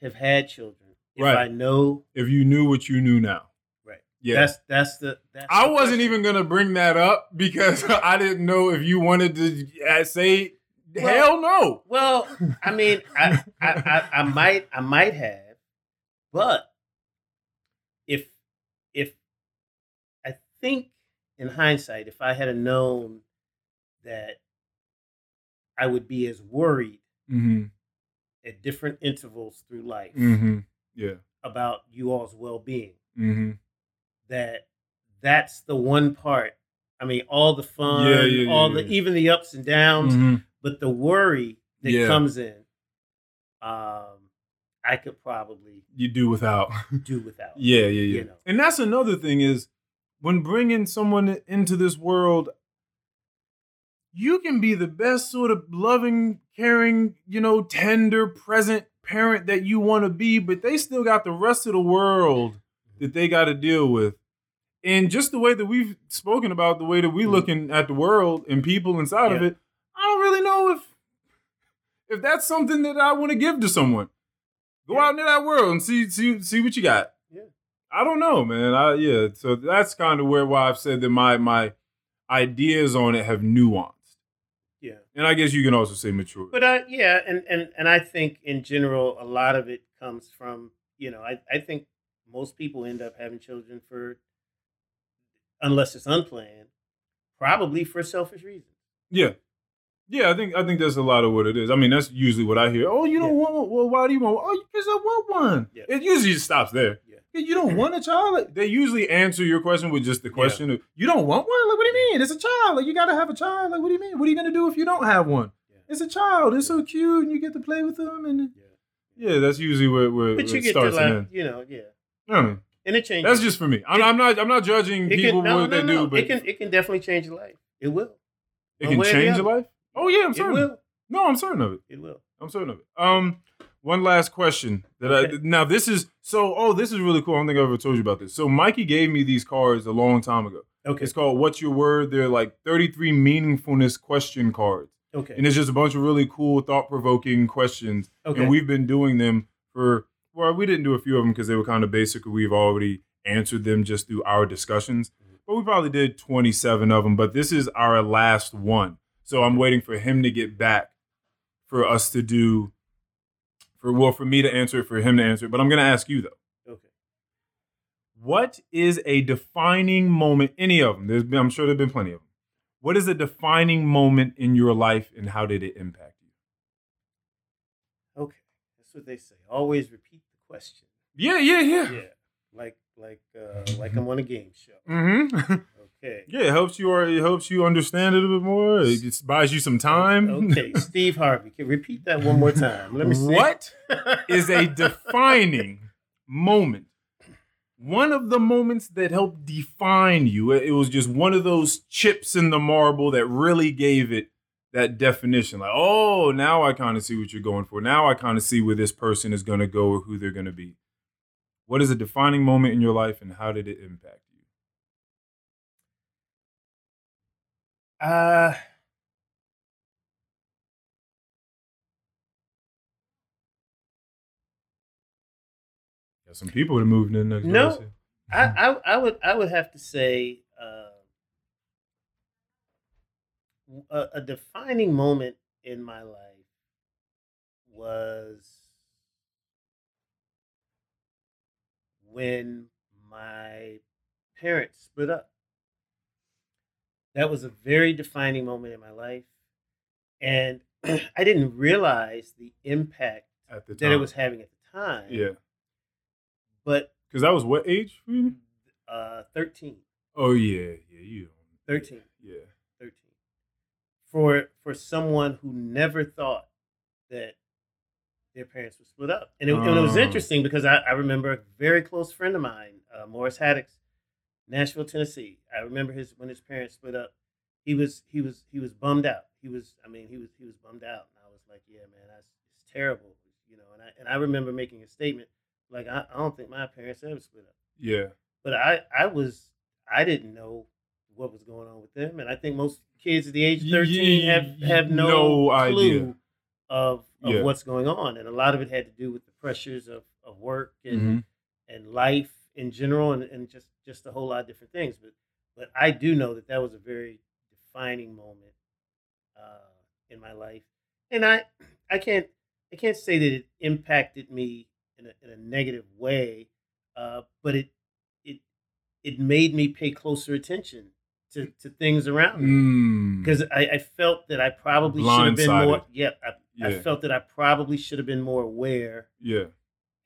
have had children if Right. I know? if you knew what you knew now. Right. Yeah. That's that's the. That's I the wasn't question. even gonna bring that up because I didn't know if you wanted to say Well- hell no. Well, I mean, I, I, I, I might, I might have, but if, if I think in hindsight, if I had known that I would be as worried Mm-hmm. at different intervals through life Mm-hmm. Yeah. about you all's well-being, Mm-hmm. that that's the one part. I mean, all the fun, Yeah, yeah, yeah, all the yeah. even the ups and downs, Mm-hmm. but the worry that comes in, um, I could probably You do without. do without. yeah, yeah, yeah. You know. And that's another thing is when bringing someone into this world, you can be the best sort of loving, caring, you know, tender, present parent that you want to be, but they still got the rest of the world that they got to deal with. And just the way that we've spoken about the way that we Mhm. looking at the world and people inside of it, I don't really know if if that's something that I want to give to someone. Go Yeah. out into that world and see see see what you got. I don't know, man. I yeah. So that's kind of where why I've said that my my ideas on it have nuanced. Yeah. And I guess you can also say mature. But uh, yeah, and, and and I think in general, a lot of it comes from you know, I, I think most people end up having children for, unless it's unplanned, probably for selfish reasons. yeah. Yeah, I think I think that's a lot of what it is. I mean, that's usually what I hear. Oh, you don't Yeah. want one. Well, why do you want? one? Oh, because I want one. Yeah. It usually just stops there. Yeah. Yeah, You don't want a child. Like, they usually answer your question with just the question of, "You don't want one? Like, what do you mean? It's a child. Like, you gotta have a child. Like, what do you mean? What are you gonna do if you don't have one? Yeah. It's a child. It's so cute, and you get to play with them. And Yeah. yeah, that's usually where, where, But where you it get to starts and like, ends. you know, yeah. I mean, And it changes. that's just for me. I'm, I'm not. I'm not judging it people can, no, what no, they no. do, but it can it can definitely change your life. It will. it one can way or the change your life. Oh yeah, I'm It certain. will. No, I'm certain of it. It will. I'm certain of it. Um, one last question that Okay. I now this is so. Oh, this is really cool. I don't think I ever told you about this. So Mikey gave me these cards a long time ago. Okay. It's called "What's Your Word." They're like 33 meaningfulness question cards, Okay. and it's just a bunch of really cool, thought-provoking questions. Okay. And we've been doing them for well, we didn't do a few of them because they were kind of basic. We've already answered them just through our discussions, mm-hmm. but we probably did 27 of them. But this is our last one, so I'm waiting for him to get back for us to do. For well, for me to answer it, for him to answer it. But I'm going to ask you though. okay. What is a defining moment? Any of them? There's been, I'm sure there've been plenty of them. What is a defining moment in your life, and how did it impact you? Okay. That's what they say. Always repeat the question. Yeah, yeah, yeah. Yeah. Like like uh like I'm on a game show. Mm-hmm. Okay. yeah, it helps you, or it helps you understand it a bit more. It just buys you some time. Okay. Steve Harvey. Can you repeat that one more time. Let me see. What is a defining moment? One of the moments that helped define you. It was just one of those chips in the marble that really gave it that definition. Like, oh, now I kind of see what you're going for. Now I kind of see where this person is going to go or who they're going to be. What is a defining moment in your life and how did it impact Uh Got some people that moved in next No. I. I, I I would I would have to say uh, a, a defining moment in my life was when my parents split up. That was a very defining moment in my life, and I didn't realize the impact the that it was having at the time. Yeah. but Because that was what age for you? uh, 13, Oh, yeah. Yeah, you. 13. Yeah. 13 for for someone who never thought that their parents were split up and it, and it was Oh. interesting because I, I remember a very close friend of mine uh, morris haddix nashville tennessee i remember his when his parents split up he was he was he was bummed out he was i mean he was he was bummed out and i was like yeah man that's it's terrible you know and i and i remember making a statement like i, I don't think my parents ever split up Yeah. but I I was I didn't know what was going on with them, and I think most kids at the age of thirteen y- have have no, no idea. clue of of Yeah. what's going on, and a lot of it had to do with the pressures of, of work and Mhm. and life in general, and, and just just a whole lot of different things. But but I do know that that was a very defining moment uh, in my life, and I I can't I can't say that it impacted me in a, in a negative way, uh, but it it it made me pay closer attention to, to things around me Mm. because I, I felt that I probably should have been more. Yeah, I, I felt that I probably should have been more aware Yeah.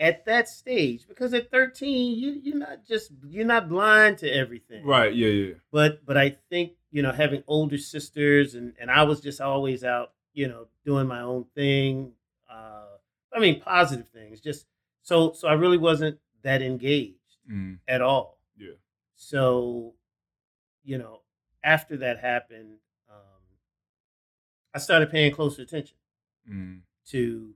At that stage because at 13 you you're not just you're not blind to everything Right. Yeah. Yeah. but but i think you know having older sisters and and i was just always out you know doing my own thing uh i mean positive things just so so i really wasn't that engaged Mm. at all Yeah. so you know after that happened um i started paying closer attention Mm. to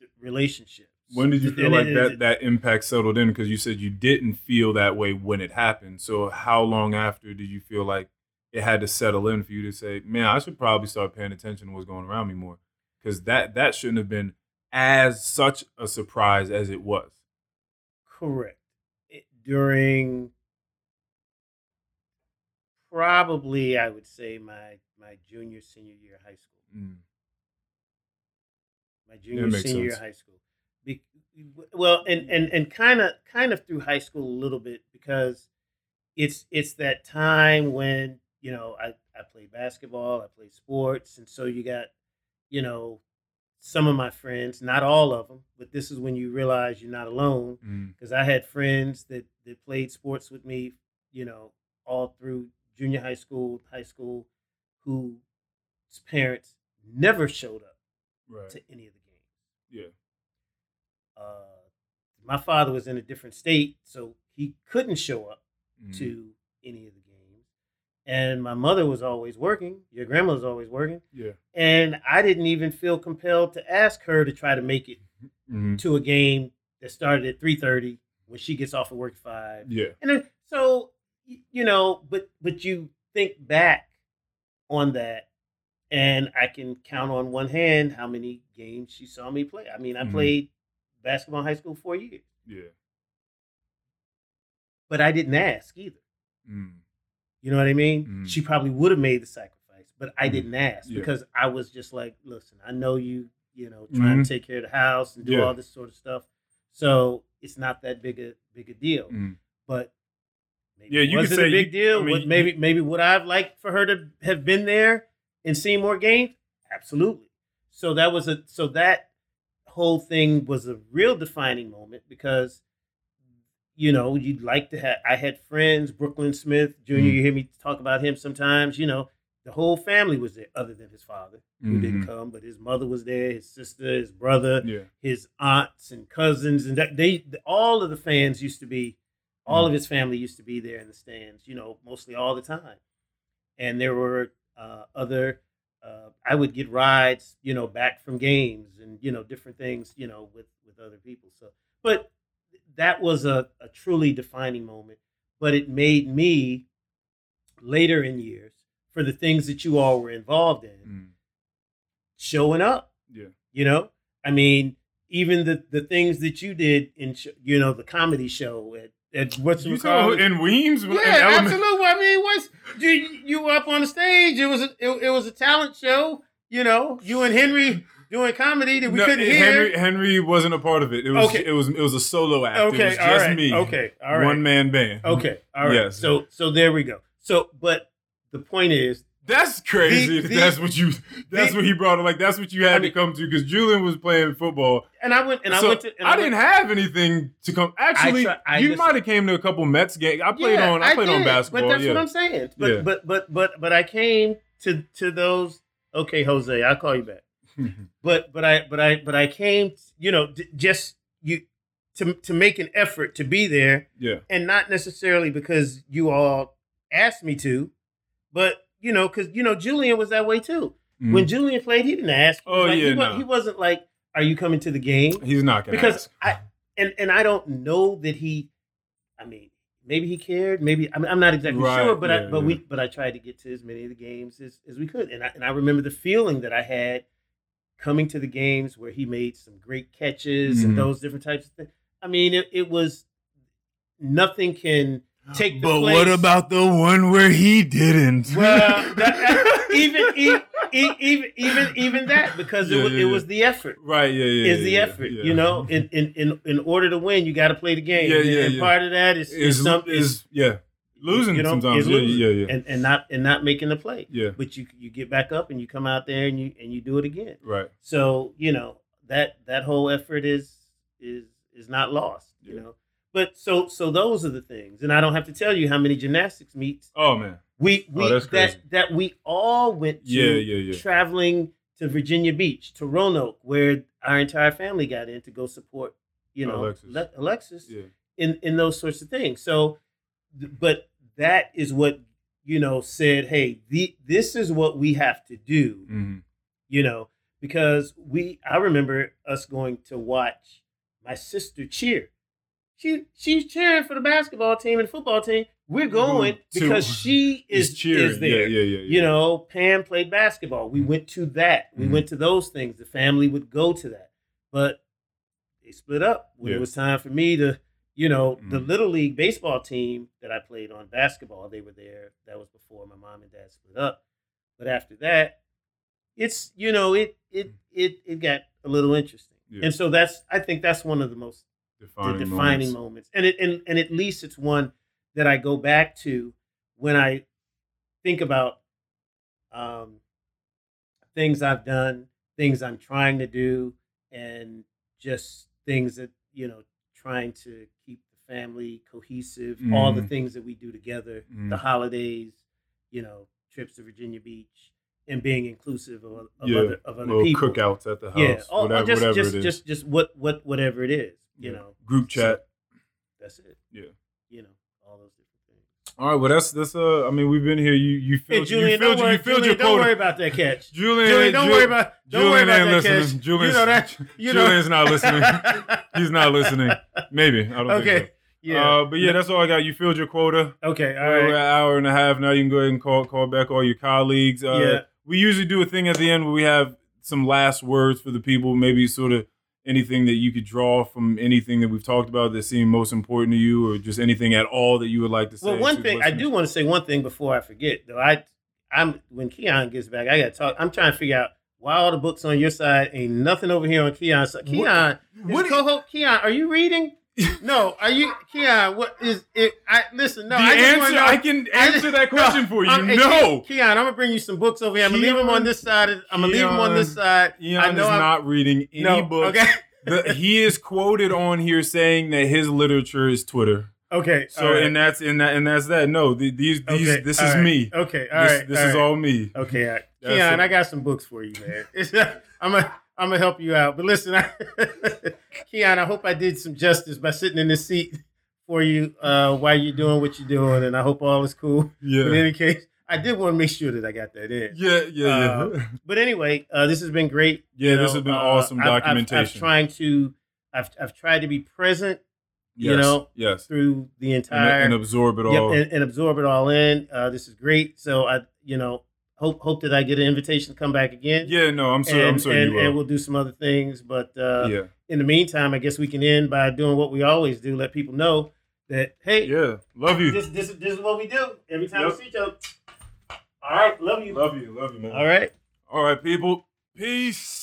the relationships When did you feel And like it- that it- that impact settled in? Because you said you didn't feel that way when it happened. So how long after did you feel like it had to settle in for you to say, "Man, I should probably start paying attention to what's going around me more"? Because that that shouldn't have been as such a surprise as it was. Correct. It, during probably, I would say my my junior senior year of high school. Mm. My junior senior year of high school. Well, and and and kind of kind of through high school a little bit because it's it's that time when you know I I played basketball, I played sports, and so you got, you know, some of my friends, not all of them, but this is when you realize you're not alone. Mm. Because I had friends that that played sports with me, you know, all through junior high school, high school, whose parents never showed up Right. to any of the games. Yeah. Uh, my father was in a different state, so he couldn't show up Mm. to any of the games. And my mother was always working. Your grandma was always working. Yeah. And I didn't even feel compelled to ask her to try to make it Mhm. to a game that started at 3.30 when she gets off of work at 5. Yeah. And then, so, you know, but but you think back on that, and I can count on one hand how many games she saw me play. I mean, I Mhm. played basketball in high school four years, Yeah. but I didn't ask either. Mm. You know what I mean? Mhm. She probably would have made the sacrifice, but I Mhm. didn't ask Yeah. because I was just like, listen, I know you, you know, trying Mhm. to take care of the house and do Yeah. all this sort of stuff. So it's not that big a big a deal. Mm. But maybe Yeah, you wasn't say a big you- deal. I mean, maybe maybe would I have liked for her to have been there and seen more games? Absolutely. So that was a so that whole thing was a real defining moment because you know you'd like to have i had friends brooklyn smith jr Mm. you hear me talk about him sometimes you know the whole family was there other than his father who didn't Mhm. come but his mother was there his sister his brother Yeah. his aunts and cousins and that they all of the fans used to be all Mm. of his family used to be there in the stands you know mostly all the time and there were uh, other uh, i would get rides you know back from games and you know different things you know with with other people so but that was a, a truly defining moment but it made me later in years for the things that you all were involved in Mm. showing up Yeah. you know i mean even the the things that you did in sh- you know the comedy show at at what's You it saw called in Weems? Yeah absolutely i mean what's you, you were up on the stage it was a, it, it was a talent show you know you and henry doing comedy that we No, couldn't hear Henry Henry wasn't a part of it. It was Okay. it was it was a solo act. okay it was just right me. okay all right One man band. okay all right Yes. so so there we go so but the point is That's crazy. The- the- that's what you. That's the- what he brought. up. Like that's what you had I to come to because Julian was playing football. and i went and so i went to and I, went- didn't have anything to come. Actually, try- I you might have came to a couple Mets games. I played Yeah, on. I played on did, basketball. But that's yeah. what I'm saying. But Yeah. but but but but I came to to those. Okay, Jose, I'll call you back. But but I but I but I came. You know, d- just you to to make an effort to be there, yeah. and not necessarily because you all asked me to, but you know, because you know Julian was that way too. Mhm. When Julian played, he didn't ask. Oh, like- yeah, he, no. he wasn't like, "Are you coming to the game?" He's not gonna because ask. I and and I don't know that he. I mean, maybe he cared. Maybe I'm, I'm not exactly Right, sure, but I but yeah. we but I tried to get to as many of the games as, as we could, and I and I remember the feeling that I had coming to the games where he made some great catches Mhm. and those different types of things. I mean, it, it was nothing can take the But place. what about the one where he didn't? well that, that- even, even even even even that because Yeah, it was yeah, it was the effort right? Yeah, yeah. is the effort. You know, in, in in in order to win, you got to play the game. Yeah, yeah, and part of that is, is, is some, is yeah losing you know, sometimes. Yeah, yeah, yeah, and and not and not making the play. yeah. But you you get back up and you come out there and you and you do it again. Right. So you know that that whole effort is is is not lost. You know. But so so those are the things, and I don't have to tell you how many gymnastics meets Oh man. we we Oh, that's crazy. that that we all went to Yeah, yeah, yeah. traveling to Virginia Beach, to Roanoke, where our entire family got in to go support, you know, Alexis. Le- Alexis Yeah. in in those sorts of things. So, th- but that is what you know said. Hey, the this is what we have to do. hmm You know, because we I remember us going to watch my sister cheer. She she's cheering for the basketball team and football team. We're going because she is cheering. is there Yeah, yeah, yeah, you know, Pam played basketball. We Mhm. went to that. We Mhm. went to those things. The family would go to that. But they split up when Yeah. it was time for me to, you know, the Mhm. little league baseball team that I played on basketball, they were there. That was before my mom and dad split up. But after that, it's, you know, it it it it got a little interesting. Yeah. And so that's I think that's one of the most defining, the defining moments. moments. And it and, and at least it's one that I go back to when I think about um, things I've done, things I'm trying to do, and just things that you know, trying to keep the family cohesive. All the Mm. things that we do together, Mm. the holidays, you know, trips to Virginia Beach, and being inclusive of, of Yeah, other of other Little people. cookouts at the house. Yeah, all, whatever, just whatever just it is. just just what what whatever it is, you Yeah. know. Group So- chat. That's it. Yeah. You know, all those different things. All right. Well, that's that's uh. I mean, we've been here. You you Hey, filled you Julian, filled don't worry, you filled Julian, your don't quota. worry about that catch. Julian, Julian, don't Ju- worry about don't worry about that listening. catch. Julian's, you know that. You know, Julian's not listening. He's not listening. Maybe I don't Okay. think so. Yeah. Uh, but yeah, that's all I got. You filled your quota. okay. All We're right. an hour and a half now. You can go ahead and call call back all your colleagues. Uh, Yeah. We usually do a thing at the end where we have some last words for the people. Maybe sort of anything that you could draw from anything that we've talked about that seemed most important to you, or just anything at all that you would like to say. Well, one to thing I do want to say one thing before I forget though. I I'm when Keon gets back, I got to talk. I'm trying to figure out why all the books on your side ain't nothing over here on Keon's side. Keon, What- his co-host Keon, are you reading? No, are you Keon? What is it? I listen. No, the I wanna know- I can I answer just- that question for you. I'm- no. Keon, Keon, I'm gonna bring you some books over here. I'm gonna leave them on this side. I'm gonna leave them on this Keon- side. I know is I'm- not reading any no, books. Okay. The- he is quoted on here saying that his literature is Twitter. Okay. So right. and that's and that and that's that. No, the, these these Okay, this is right. me. Okay. All this right. this all is right. all me. Okay, all Keon, it. I got some books for you, man. I'm gonna I'm gonna help you out. But listen, I, Keon, I hope I did some justice by sitting in this seat for you uh, while you're doing what you're doing, and I hope all is cool. Yeah. But in any case, I did want to make sure that I got that in. Yeah, yeah, yeah. Uh, But anyway, uh, this has been great. yeah, this know, has been uh, awesome I've- I've- documentation. I've, trying to, I've I've tried to be present yes, you know, yes, through the entire and absorb it Yep, all. and, and absorb it all in. Uh, this is great. So I, you know, hope hope that I get an invitation to come back again. yeah, no, I'm sure. and, I'm sure and, you will. and we'll do some other things. But uh, yeah, in the meantime, I guess we can end by doing what we always do: let people know that hey, yeah. Love you. this this this is what we do every time Yep. we see each other. All right, love you. Love you. Love you, man. All right. All right, people. Peace.